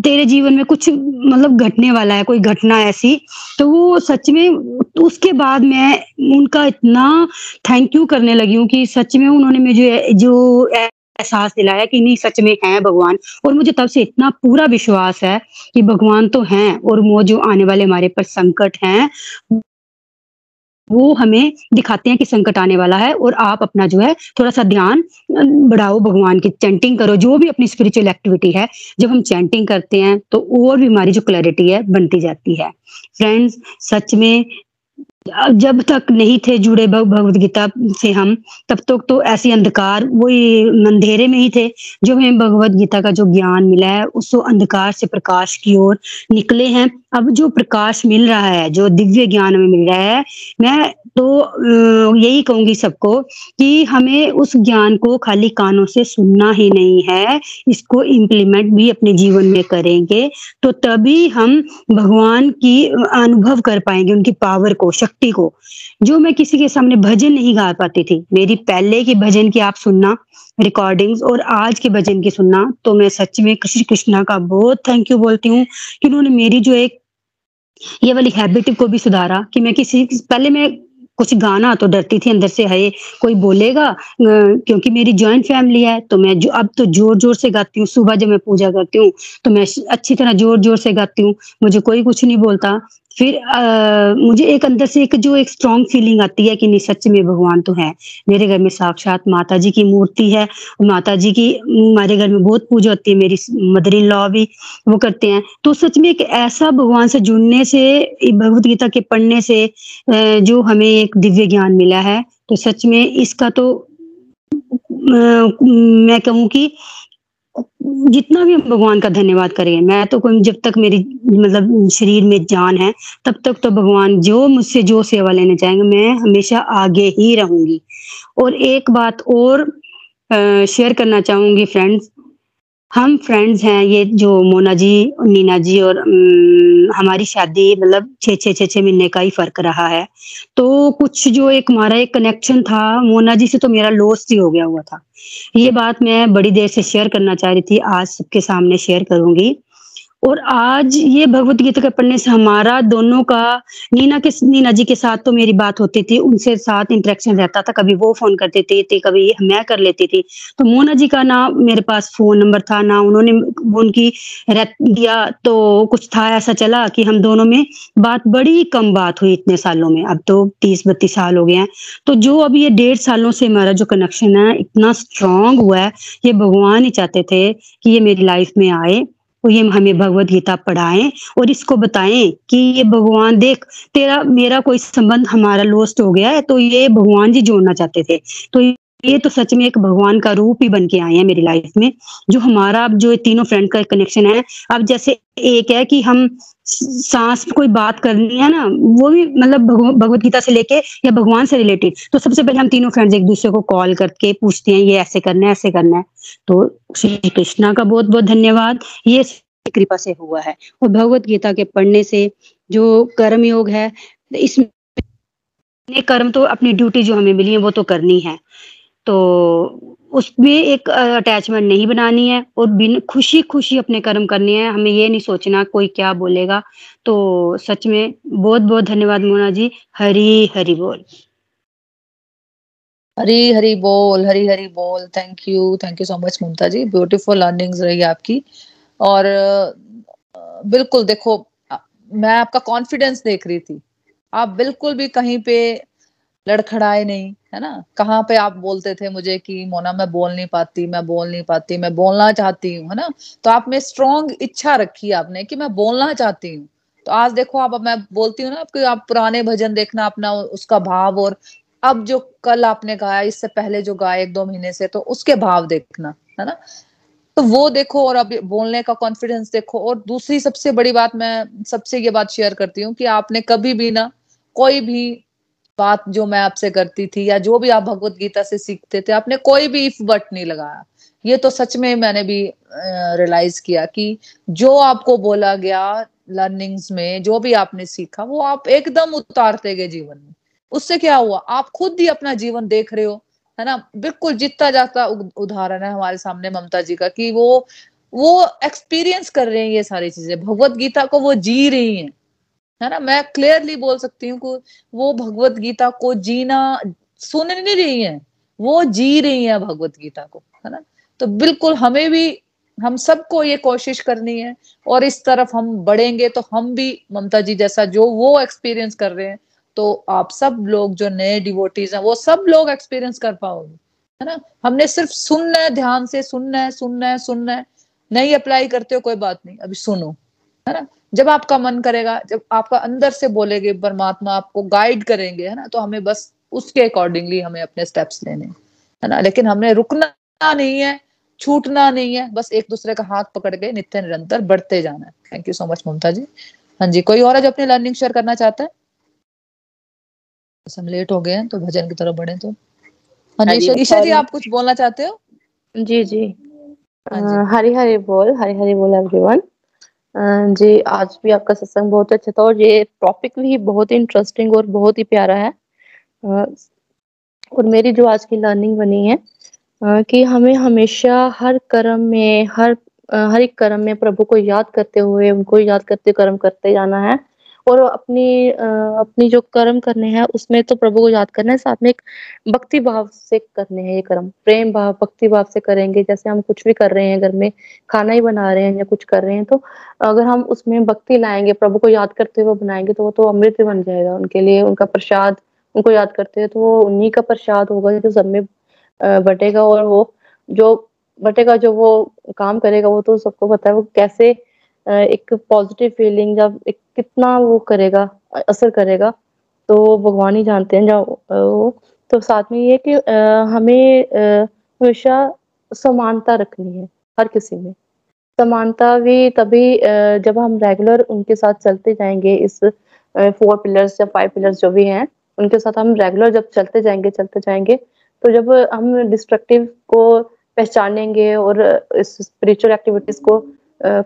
तेरे जीवन में कुछ मतलब घटने वाला है, कोई घटना ऐसी? तो वो सच में उसके बाद मैं उनका इतना थैंक यू करने लगी हूँ कि सच में उन्होंने मुझे जो एहसास दिलाया कि नहीं, सच में है भगवान। और मुझे तब से इतना पूरा विश्वास है कि भगवान तो हैं और वो जो आने वाले हमारे पर संकट हैं, वो हमें दिखाते हैं कि संकट आने वाला है और आप अपना जो है थोड़ा सा ध्यान बढ़ाओ भगवान की। चैंटिंग करो, जो भी अपनी स्पिरिचुअल एक्टिविटी है, जब हम चैंटिंग करते हैं तो और भी हमारी जो क्लैरिटी है, बनती जाती है। फ्रेंड्स सच में जब तक नहीं थे जुड़े भगवत गीता से हम तब तक तो, ऐसे अंधकार वो अंधेरे में ही थे जो हमें भगवत गीता का जो ज्ञान मिला है उसको अंधकार से प्रकाश की ओर निकले हैं। अब जो प्रकाश मिल रहा है, जो दिव्य ज्ञान हमें मिल रहा है, मैं तो यही कहूँगी सबको कि हमें उस ज्ञान को खाली कानों से सुनना ही नहीं है। इसको इम्प्लीमेंट भी अपने जीवन में करेंगे तो तभी हम भगवान की अनुभव कर पाएँगे, उनकी पावर को, शक्ति को। जो मैं किसी के सामने भजन नहीं गा पाती थी, मेरी पहले की भजन की आप सुनना रिकॉर्डिंग्स और आज के भजन की सुनना तो मैं सच में कृष्ण कृष्णा का बहुत थैंक यू बोलती हूँ कि उन्होंने मेरी जो एक, ये वाली हैबिट को भी सुधारा कि मैं किसी, पहले मैं कुछ गाना तो डरती थी अंदर से है कोई बोलेगा? क्योंकि मेरी ज्वाइंट फैमिली है तो मैं जो, अब तो ज़ोर ज़ोर से गाती हूँ, सुबह जब मैं पूजा करती हूँ तो मैं अच्छी तरह ज़ोर ज़ोर से गाती हूँ, मुझे कोई कुछ नहीं बोलता। फिर आ, मुझे एक अंदर से एक जो एक स्ट्रॉन्ग फीलिंग आती है कि नहीं सच में भगवान तो है। मेरे घर में साक्षात माता जी की मूर्ति है। माता जी की हमारे घर में बहुत पूजा होती है। मेरी मदर इन लॉ भी वो करते हैं। तो सच में एक ऐसा भगवान से जुड़ने से भगवत गीता के पढ़ने से जो हमें एक दिव्य ज्ञान मिला है तो सच में इसका तो मैं कहूँ कि जितना भी हम भगवान का धन्यवाद करें मैं तो कोई जब तक मेरी मतलब शरीर में जान है, तब तक तो भगवान जो मुझसे जो सेवा लेने चाहेंगे मैं हमेशा आगे ही रहूँगी। और एक बात और शेयर करना चाहूँगी फ्रेंड्स हम फ्रेंड्स हैं, ये जो मोना जी, मीना जी और हमारी शादी मतलब छः छः छः छः महीने का ही फ़र्क रहा है। तो कुछ जो एक हमारा एक कनेक्शन था, मोना जी से तो मेरा लॉस ही हो गया हुआ था। ये बात मैं बड़ी देर से शेयर करना चाह रही थी, आज सबके सामने शेयर करूँगी। और आज ये भगवत गीता के पढ़ने से हमारा दोनों का नीना के नीना जी के साथ तो मेरी बात होती थी उनसे साथ इंटरेक्शन रहता था कभी वो फ़ोन करते थे, थे कभी मैं कर लेती थी। तो मोना जी का ना मेरे पास फ़ोन नंबर था ना उन्होंने उनकी दिया तो कुछ था ऐसा चला कि हम दोनों में बात बड़ी कम बात हुई इतने सालों में अब तो तीस बत्तीस साल हो गए हैं। तो जो अभी ये डेढ़ सालों से हमारा जो कनेक्शन है इतना स्ट्रांग हुआ है ये भगवान ही चाहते थे कि ये मेरी लाइफ में आए। ये हमें भगवत गीता पढ़ाएँ और इसको बताएँ कि ये भगवान, देख, तेरा, मेरा कोई संबंध हमारा लोस्ट हो गया है तो ये भगवान जी जोड़ना चाहते थे। तो ये तो सच में एक भगवान का रूप ही बन के आए हैं मेरी लाइफ में, जो हमारा अब जो तीनों फ्रेंड का कनेक्शन है, अब जैसे एक है कि हम सांस कोई बात करनी है ना, वो भी मतलब भगवत गीता से लेके या भगवान से रिलेटेड तो सबसे पहले हम तीनों फ्रेंड्स एक दूसरे को कॉल करके पूछते हैं, ये ऐसे करना है, ऐसे करना है। तो श्री कृष्णा का बहुत बहुत धन्यवाद, ये कृपा से हुआ है। और भगवत गीता के पढ़ने से जो कर्म योग है, इसमें कर्म तो अपनी ड्यूटी जो हमें मिली है, वो तो करनी है। तो उसमें एक अटैचमेंट नहीं बनानी है और बिन खुशी खुशी अपने कर्म करनी है। हमें ये नहीं सोचना कोई क्या बोलेगा। तो सच में बहुत बहुत धन्यवाद मोना जी। हरी हरी बोल। हरी हरी बोल, हरी हरी बोल। Thank you thank you so much Mamta ji. Beautiful learnings रही आपकी। और बिल्कुल देखो मैं आपका कॉन्फिडेंस देख रही थी। आप बिल्कुल भी कहीं पे लड़खड़ाए नहीं। है ना? कहाँ पे आप बोलते थे मुझे कि, मोना, मैं बोल नहीं पाती, मैं बोल नहीं पाती, मैं बोलना चाहती हूँ, है ना? तो आप में स्ट्रॉन्ग इच्छा रखी आपने कि, मैं बोलना चाहती हूँ। तो आज देखो आप मैं बोलती हूँ ना आपके, आप पुराने भजन देखना अपना उसका भाव और अब जो कल आपने गाया, इससे पहले जो गाया एक दो महीने से तो उसके भाव देखना, है ना? तो वो देखो और अब बोलने का कॉन्फिडेंस देखो और दूसरी सबसे बड़ी बात मैं सबसे ये बात शेयर करती हूँ कि आपने कभी भी ना कोई भी बात जो मैं आपसे करती थी या जो भी आप भगवत गीता से सीखते थे, आपने कोई भी इफ़ बट नहीं लगाया। ये तो सच में मैंने भी रियलाइज़ किया कि जो आपको बोला गया लर्निंग्स में, जो भी आपने सीखा, वो आप एकदम उतारते गए जीवन में। उससे क्या हुआ? आप खुद ही अपना जीवन देख रहे हो, है ना? बिल्कुल जितना जाता उदाहरण है हमारे सामने ममता जी का कि वो वो एक्सपीरियंस कर रहे हैं ये सारी चीज़ें। भगवत गीता को वो जी रही हैं। है ना? मैं क्लियरली बोल सकती हूँ वो भगवत गीता को जीना सुन नहीं रही है। वो जी रही है भगवत गीता को, है ना? तो बिल्कुल हमें भी, हम सबको ये कोशिश करनी है और इस तरफ़ हम बढ़ेंगे तो हम भी ममता जी जैसा जो वो एक्सपीरियंस कर रहे हैं तो आप सब लोग जो नए डिवोटीज हैं, वो सब लोग एक्सपीरियंस कर पाओगे, है ना? हमने सिर्फ़ सुनना है, ध्यान से सुनना है सुनना है सुनना है। नहीं अप्लाई करते हो, कोई बात नहीं, अभी सुनो, है ना? जब आपका मन करेगा जब आपका अंदर से बोलेगे परमात्मा आपको गाइड करेंगे है ना तो हमें बस उसके अकॉर्डिंगली हमें अपने स्टेप्स लेने है ना लेकिन हमें रुकना नहीं है छूटना नहीं है बस एक दूसरे का हाथ पकड़ के नित्य निरंतर बढ़ते जाना है। Thank you so much Mamta ji. हाँ जी कोई और है जो अपनी लर्निंग शेयर करना चाहता है? बस हम लेट हो गए हैं तो भजन की तरफ़ बढ़े तो। हाँ जी ईशा जी आप कुछ बोलना चाहते हो? जी जी। हाँ हरी हरी बोल हरी हरी बोल एवरीवन जी, आज भी आपका सत्संग बहुत अच्छा था और ये टॉपिक भी बहुत ही इंटरेस्टिंग और बहुत ही प्यारा है। और मेरी जो आज की लर्निंग बनी है कि हमें हमेशा हर कर्म में, हर हर एक कर्म में प्रभु को याद करते हुए, उनको याद करते, कर्म करते जाना है। और अपनी अपनी जो कर्म करने हैं, उसमें तो प्रभु को याद करना है, साथ में एक भक्ति भाव से करने हैं ये कर्म। प्रेम भाव, भक्ति भाव से करेंगे, जैसे हम कुछ भी कर रहे हैं, घर में खाना ही बना रहे हैं या कुछ कर रहे हैं तो अगर हम उसमें भक्ति लाएँगे, प्रभु को याद करते हुए बनाएँगे तो वो तो अमृत बन जाएगा उनके लिए, उनका प्रसाद, उनको याद करते हैं तो वो उन्हीं का प्रसाद होगा जो सब में बटेगा और वो जो बटेगा, जो वो काम करेगा, वो तो सबको पता है, वो कैसे एक पॉजिटिव फीलिंग जब एक कितना वो करेगा, असर करेगा तो भगवान ही जानते हैं जब वो। तो साथ में ये कि हमें हमेशा समानता रखनी है, हर किसी में। समानता भी तभी जब हम रेगुलर उनके साथ चलते जाएँगे, इस फोर पिलर्स या फाइव पिलर्स जो भी हैं, उनके साथ हम रेगुलर जब चलते जाएँगे चलते जाएँगे तो जब हम डिस्ट्रक्टिव को पहचानेंगे और स्पिरिचुअल एक्टिविटीज़ को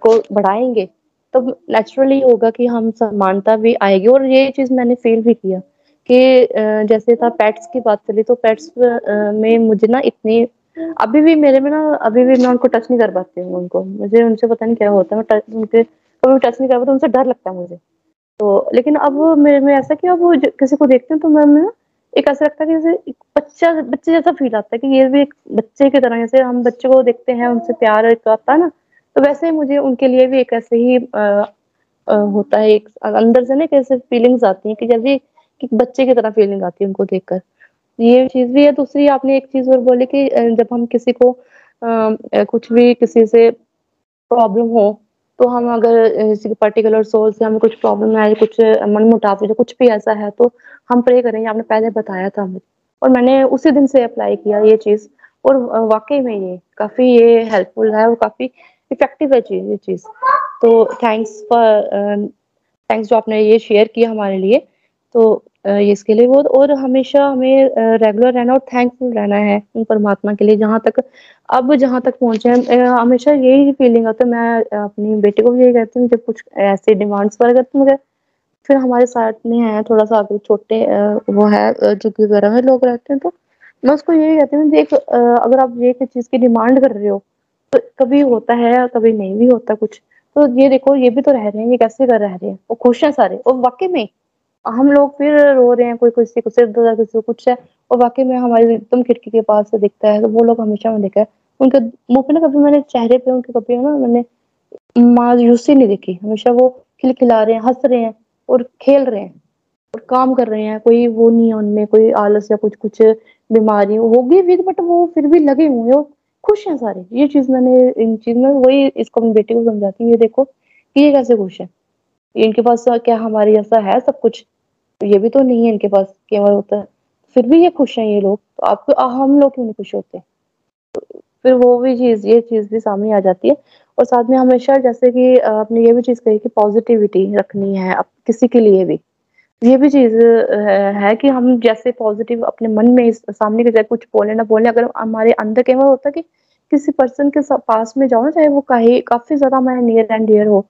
को बढ़ाएँगे तो नेचुरली होगा कि हम समानता भी आएगी। और ये चीज़ मैंने फील भी किया कि जैसे था पेट्स की बात चली तो पेट्स में मुझे ना इतनी, अभी भी मेरे में ना, अभी भी मैं उनको टच नहीं कर पाती हूँ उनको। मुझे उनसे पता नहीं क्या होता है, मैं उनके, कभी टच नहीं कर पाती, उनसे डर लगता है मुझे। तो लेकिन अब मेरे में ऐसा कि अब किसी को देखते हैं तो मैं ना एक ऐसा लगता है कि जैसे बच्चा, बच्चे जैसा फील आता है कि ये भी एक बच्चे की तरह, जैसे हम बच्चे को देखते हैं, उनसे प्यार आता है ना तो वैसे ही मुझे उनके लिए भी एक ऐसे ही आ, आ, होता है एक अंदर से ना कैसे फीलिंग्स आती हैं कि जैसे कि बच्चे की तरह फीलिंग आती है उनको देखकर। ये चीज़ भी है। दूसरी आपने एक चीज़ और बोली कि जब हम किसी को आ, कुछ भी किसी से प्रॉब्लम हो तो हम अगर किसी पर्टिकुलर सोल से हमें कुछ प्रॉब्लम है कुछ मन मुटाव या कुछ भी ऐसा है तो हम प्रे करेंगे। आपने पहले बताया था मुझे। और मैंने उसी दिन से अप्लाई किया ये चीज़। और वाकई में ये काफ़ी ये हेल्पफुल है और काफ़ी इफ़ेक्टिव है चीज़, ये चीज़। तो थैंक्स फॉर थैंक्स जो आपने ये शेयर किया हमारे लिए। तो ये इसके लिए बहुत, और हमेशा हमें रेगुलर रहना और थैंकफुल रहना है उन परमात्मा के लिए, जहाँ तक, अब जहाँ तक पहुँचे हैं। हमेशा यही फीलिंग आता है, मैं अपनी बेटे को भी यही कहती हूँ, जब कुछ ऐसे डिमांड्स वगैरह करती हूँ फिर हमारे साथ में है, थोड़ा सा आगे छोटे वो है कि वगैरह में लोग रहते हैं तो मैं उसको यही कहती हूँ, देख अगर आप ये चीज़ की डिमांड कर रहे हो तो कभी होता है कभी नहीं भी होता कुछ। तो ये देखो, ये भी तो रह रहे हैं, ये कैसे कर रह रहे हैं? वो खुश है सारे, और वाकई में हम लोग फिर रो रहे हैं, कोई किसी को सिर दर्द, किसी को कुछ है, और वाकई में हमारी एकदम खिड़की के पास से दिखता है तो वो लोग हमेशा में देखा है। उनके मुँह पे ना कभी मैंने चेहरे पे, उनके कभी ना मैंने मायूसी नहीं देखी। हमेशा वो खिलखिला रहे हैं, हंस रहे हैं, और खेल रहे हैं, और काम कर रहे हैं, कोई वो नहीं है उनमें, कोई आलस या कुछ कुछ बीमारी होगी भी बट वो फिर भी लगे हुए हैं। खुश हैं सारे। ये चीज़ मैंने, इन चीज़ में वही इसको अपनी बेटी को समझाती हूँ, ये देखो कि ये कैसे खुश है। इनके पास क्या हमारे जैसा है सब कुछ? ये भी तो नहीं है इनके पास केवल होता है। फिर भी ये खुश हैं ये लोग तो आपको हम लोग क्यों नहीं खुश होते? तो फिर वो भी चीज़, ये चीज़ भी सामने आ जाती है। और साथ में हमेशा जैसे कि, आपने ये भी चीज़ कही कि पॉजिटिविटी रखनी है, अब किसी के लिए भी। ये भी चीज़ है कि हम जैसे पॉजिटिव अपने मन में सामने के जगह कुछ बोले ना बोले, अगर हमारे अंदर कई बार होता कि किसी पर्सन के पास में जाओ ना, चाहे वो कहीं, काफ़ी ज़्यादा हमारे नियर एंड डियर हो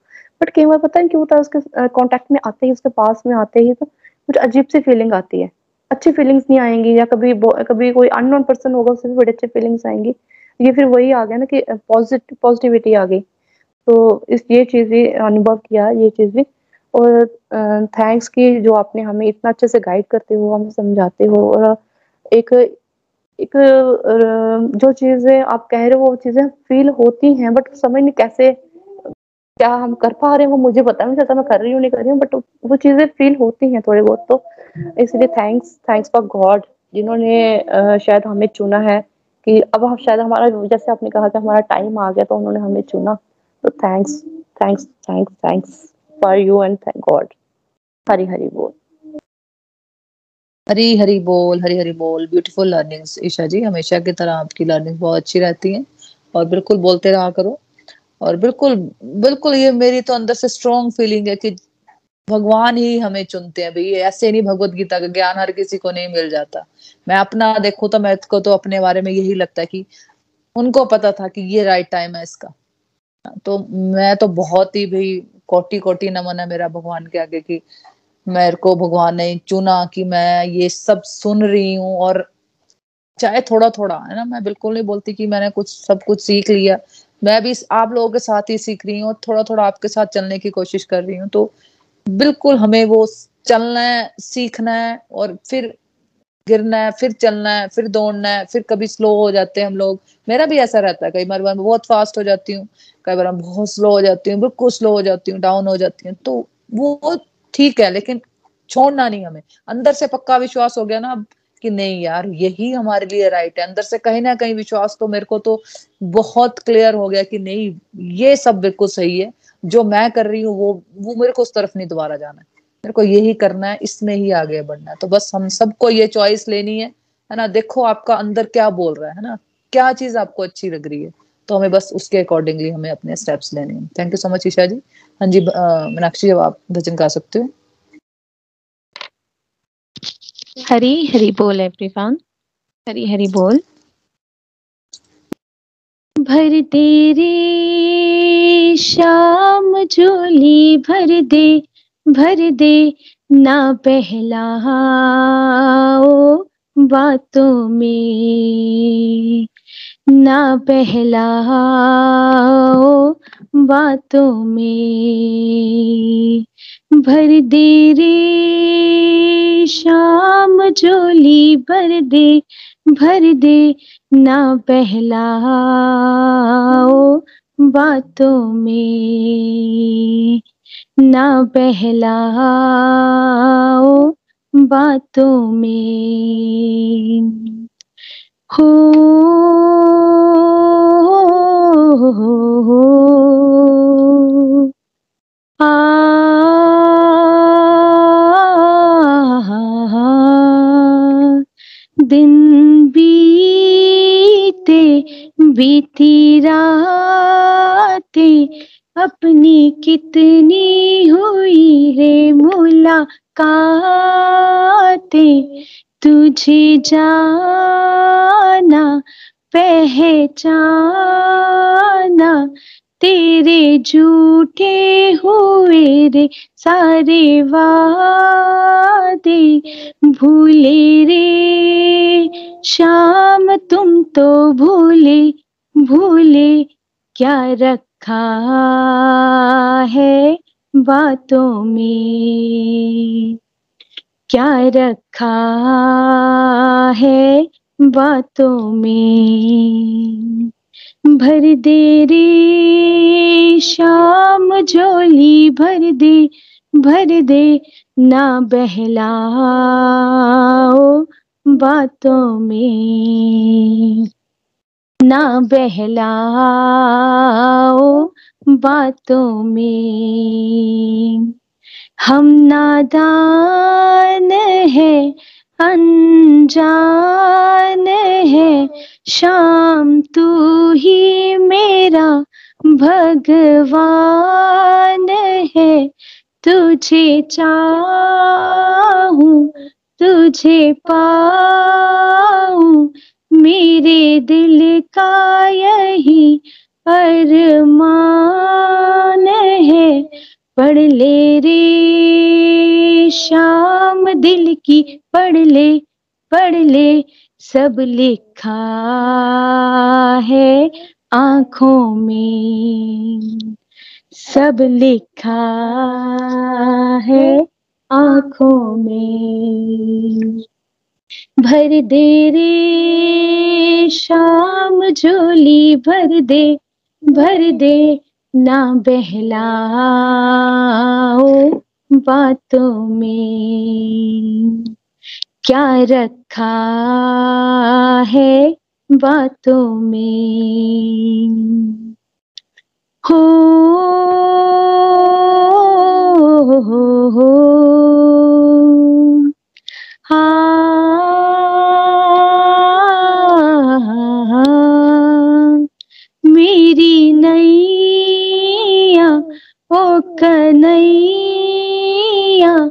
बट कई बार पता है क्यों होता है उसके कांटेक्ट में आते ही, उसके पास में आते ही तो कुछ अजीब सी फीलिंग आती है। अच्छी फीलिंग्स नहीं आएँगी या कभी कभी कोई अननोन पर्सन होगा, उससे भी बड़ी अच्छी फीलिंग्स आएँगी। ये फिर वही आ गया ना कि पॉजिटिव पॉजिटिविटी आ गई। तो इस, ये चीज़ भी अनुभव किया, ये चीज़ भी। और थैंक्स की जो आपने हमें इतना अच्छे से गाइड करते हो, हमें समझाते हो और एक एक जो चीज़ें आप कह रहे हो, वो चीज़ें फील होती हैं बट समझ नहीं कैसे, क्या हम कर पा रहे हैं, वो मुझे पता नहीं चलता, मैं कर रही हूँ, नहीं कर रही हूँ बट वो चीज़ें फील होती हैं थोड़े बहुत तो इसलिए थैंक्स थैंक्स फॉर गॉड जिन्होंने शायद हमें चुना है कि अब हम, शायद हमारा, जैसे आपने कहा कि हमारा टाइम आ गया तो उन्होंने हमें चुना तो thanks thanks thanks thanks for you and thank God Hari Hari बोल हरी हरी बोल हरी हरी बोल ब्यूटीफुल लर्निंग्स ईशा जी हमेशा की तरह आपकी लर्निंग बहुत अच्छी रहती है और बिल्कुल बोलते रहा करो और बिल्कुल बिल्कुल ये मेरी तो अंदर से स्ट्रॉन्ग फीलिंग है कि भगवान ही हमें चुनते हैं भाई ऐसे नहीं भगवत गीता का ज्ञान हर किसी को नहीं मिल जाता मैं अपना देखूँ तो मैं को तो अपने बारे में यही लगता है कि उनको पता था कि ये राइट टाइम है इसका तो मैं तो बहुत ही भाई कोटि कोटि नमन है मेरा भगवान के आगे की मेरे को भगवान ने चुना कि मैं ये सब सुन रही हूँ और चाहे थोड़ा थोड़ा है ना? मैं बिल्कुल नहीं बोलती कि मैंने कुछ, सब कुछ सीख लिया। मैं भी आप लोगों के साथ ही सीख रही हूँ और थोड़ा थोड़ा आपके साथ चलने की कोशिश कर रही हूँ। तो बिल्कुल हमें वो चलना है, सीखना है और फिर गिरना है, फिर चलना है, फिर दौड़ना है, फिर कभी स्लो हो जाते हैं हम लोग। मेरा भी ऐसा रहता है कई बार, मैं बहुत फास्ट हो जाती हूँ, कई बार मैं बहुत स्लो हो जाती हूँ, बिल्कुल स्लो हो जाती हूँ डाउन हो जाती हूँ तो वो ठीक है, लेकिन छोड़ना नहीं हमें। अंदर से पक्का विश्वास हो गया ना अब कि नहीं यार, यही हमारे लिए राइट है। अंदर से कहीं ना कहीं विश्वास तो मेरे को तो बहुत क्लियर हो गया कि नहीं, ये सब बिल्कुल सही है। जो मैं कर रही हूँ, वो वो मेरे को उस तरफ़ नहीं दोबारा जाना है। मेरे को यही करना है, इसमें ही आगे बढ़ना है। तो बस हम सबको ये चॉइस लेनी है है ना? देखो आपका अंदर क्या बोल रहा है ना? क्या चीज़ आपको अच्छी लग रही है? तो हमें बस उसके अकॉर्डिंगली हमें अपने स्टेप्स लेने हैं। Thank you so much Isha ji. हाँ जी मीनाक्षी जब आप भजन गा सकते हो? हरी हरी बोल एवरीवन हरी हरी बोल। भर तेरे शाम झोली भर दे। भर दे ना पहला ओ बातों में। ना पहला ओ बातों में। भर दे रे शाम झोली, भर दे भर दे ना ओ बातों में। न बहलाओ बातों में। हो, हो, आ, दिन बीते बीती रातें अपनी कितनी हुई रे मुलाकातें? तुझे जाना, पहचाना, तेरे झूठे हुए रे सारे वादे। भूले रे, शाम तुम तो भूले भूले क्या रखा है बातों में। क्या रखा है बातों में? भर दे रे शाम झोली, भर दे भर दे ना बहलाओ बातों में। ना बहलाओ बातों में। हम नादान है, अनजान है, शाम तू ही मेरा भगवान है। तुझे चाहूँ, तुझे पाऊँ मेरे दिल का यही अरमान है। पढ़ ले रे शाम दिल की पढ़ ले पढ़ ले, सब लिखा है आँखों में। सब लिखा है आँखों में। भर दे रे, शाम झोली भर दे भर दे ना बहलाओ बातों में। क्या रखा है बातों में? हो हो हो हाँ मेरी नैया ओ कन्हैया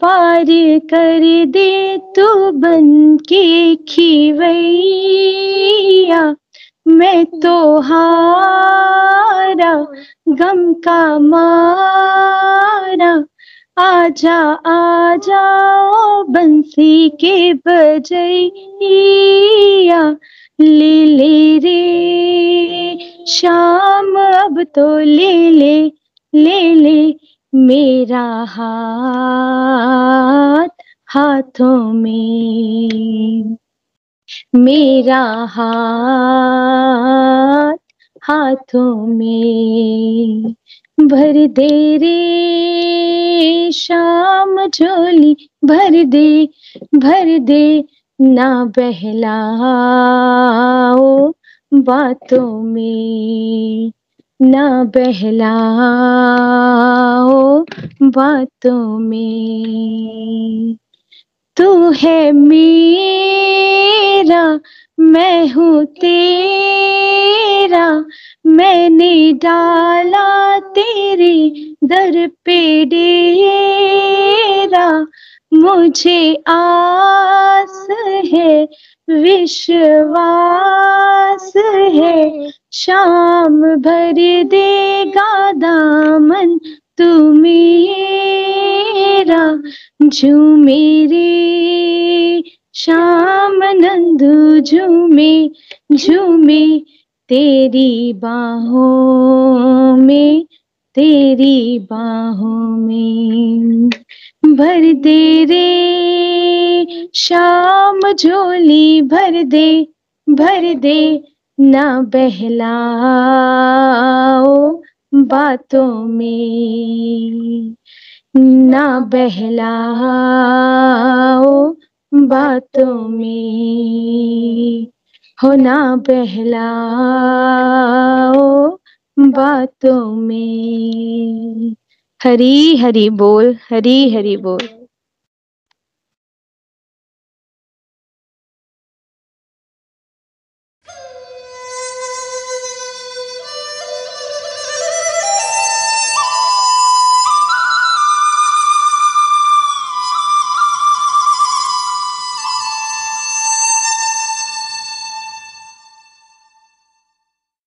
पार कर दे तू बन के खिवैया। मैं तो हारा, गम का मारा। आजा आजा, ओ बंसी के बजैया। ले ले रे। शाम अब तो ले ले ले ले मेरा हाथ हाथों में। मेरा हाथ हाथों में भर दे रे। शाम झोली भर दे भर दे ना बहलाओ बातों में, ना बहलाओ बातों में। तू है मेरा, मैं हूँ तेरा, मैंने डाला तेरे दर पे डेरा मुझे आस है, विश्वास है। शाम भर देगा दामन तू मेरा झूमे रे शाम नंदू झूमे झूमे तेरी बाहों में, तेरी बाहों में। भर दे रे। शाम झोली भर दे भर दे। ना बहलाओ बातों में, ना बहलाओ बातों में। हो ना बहलाओ बातों में। हरी हरी बोल हरी हरी बोल।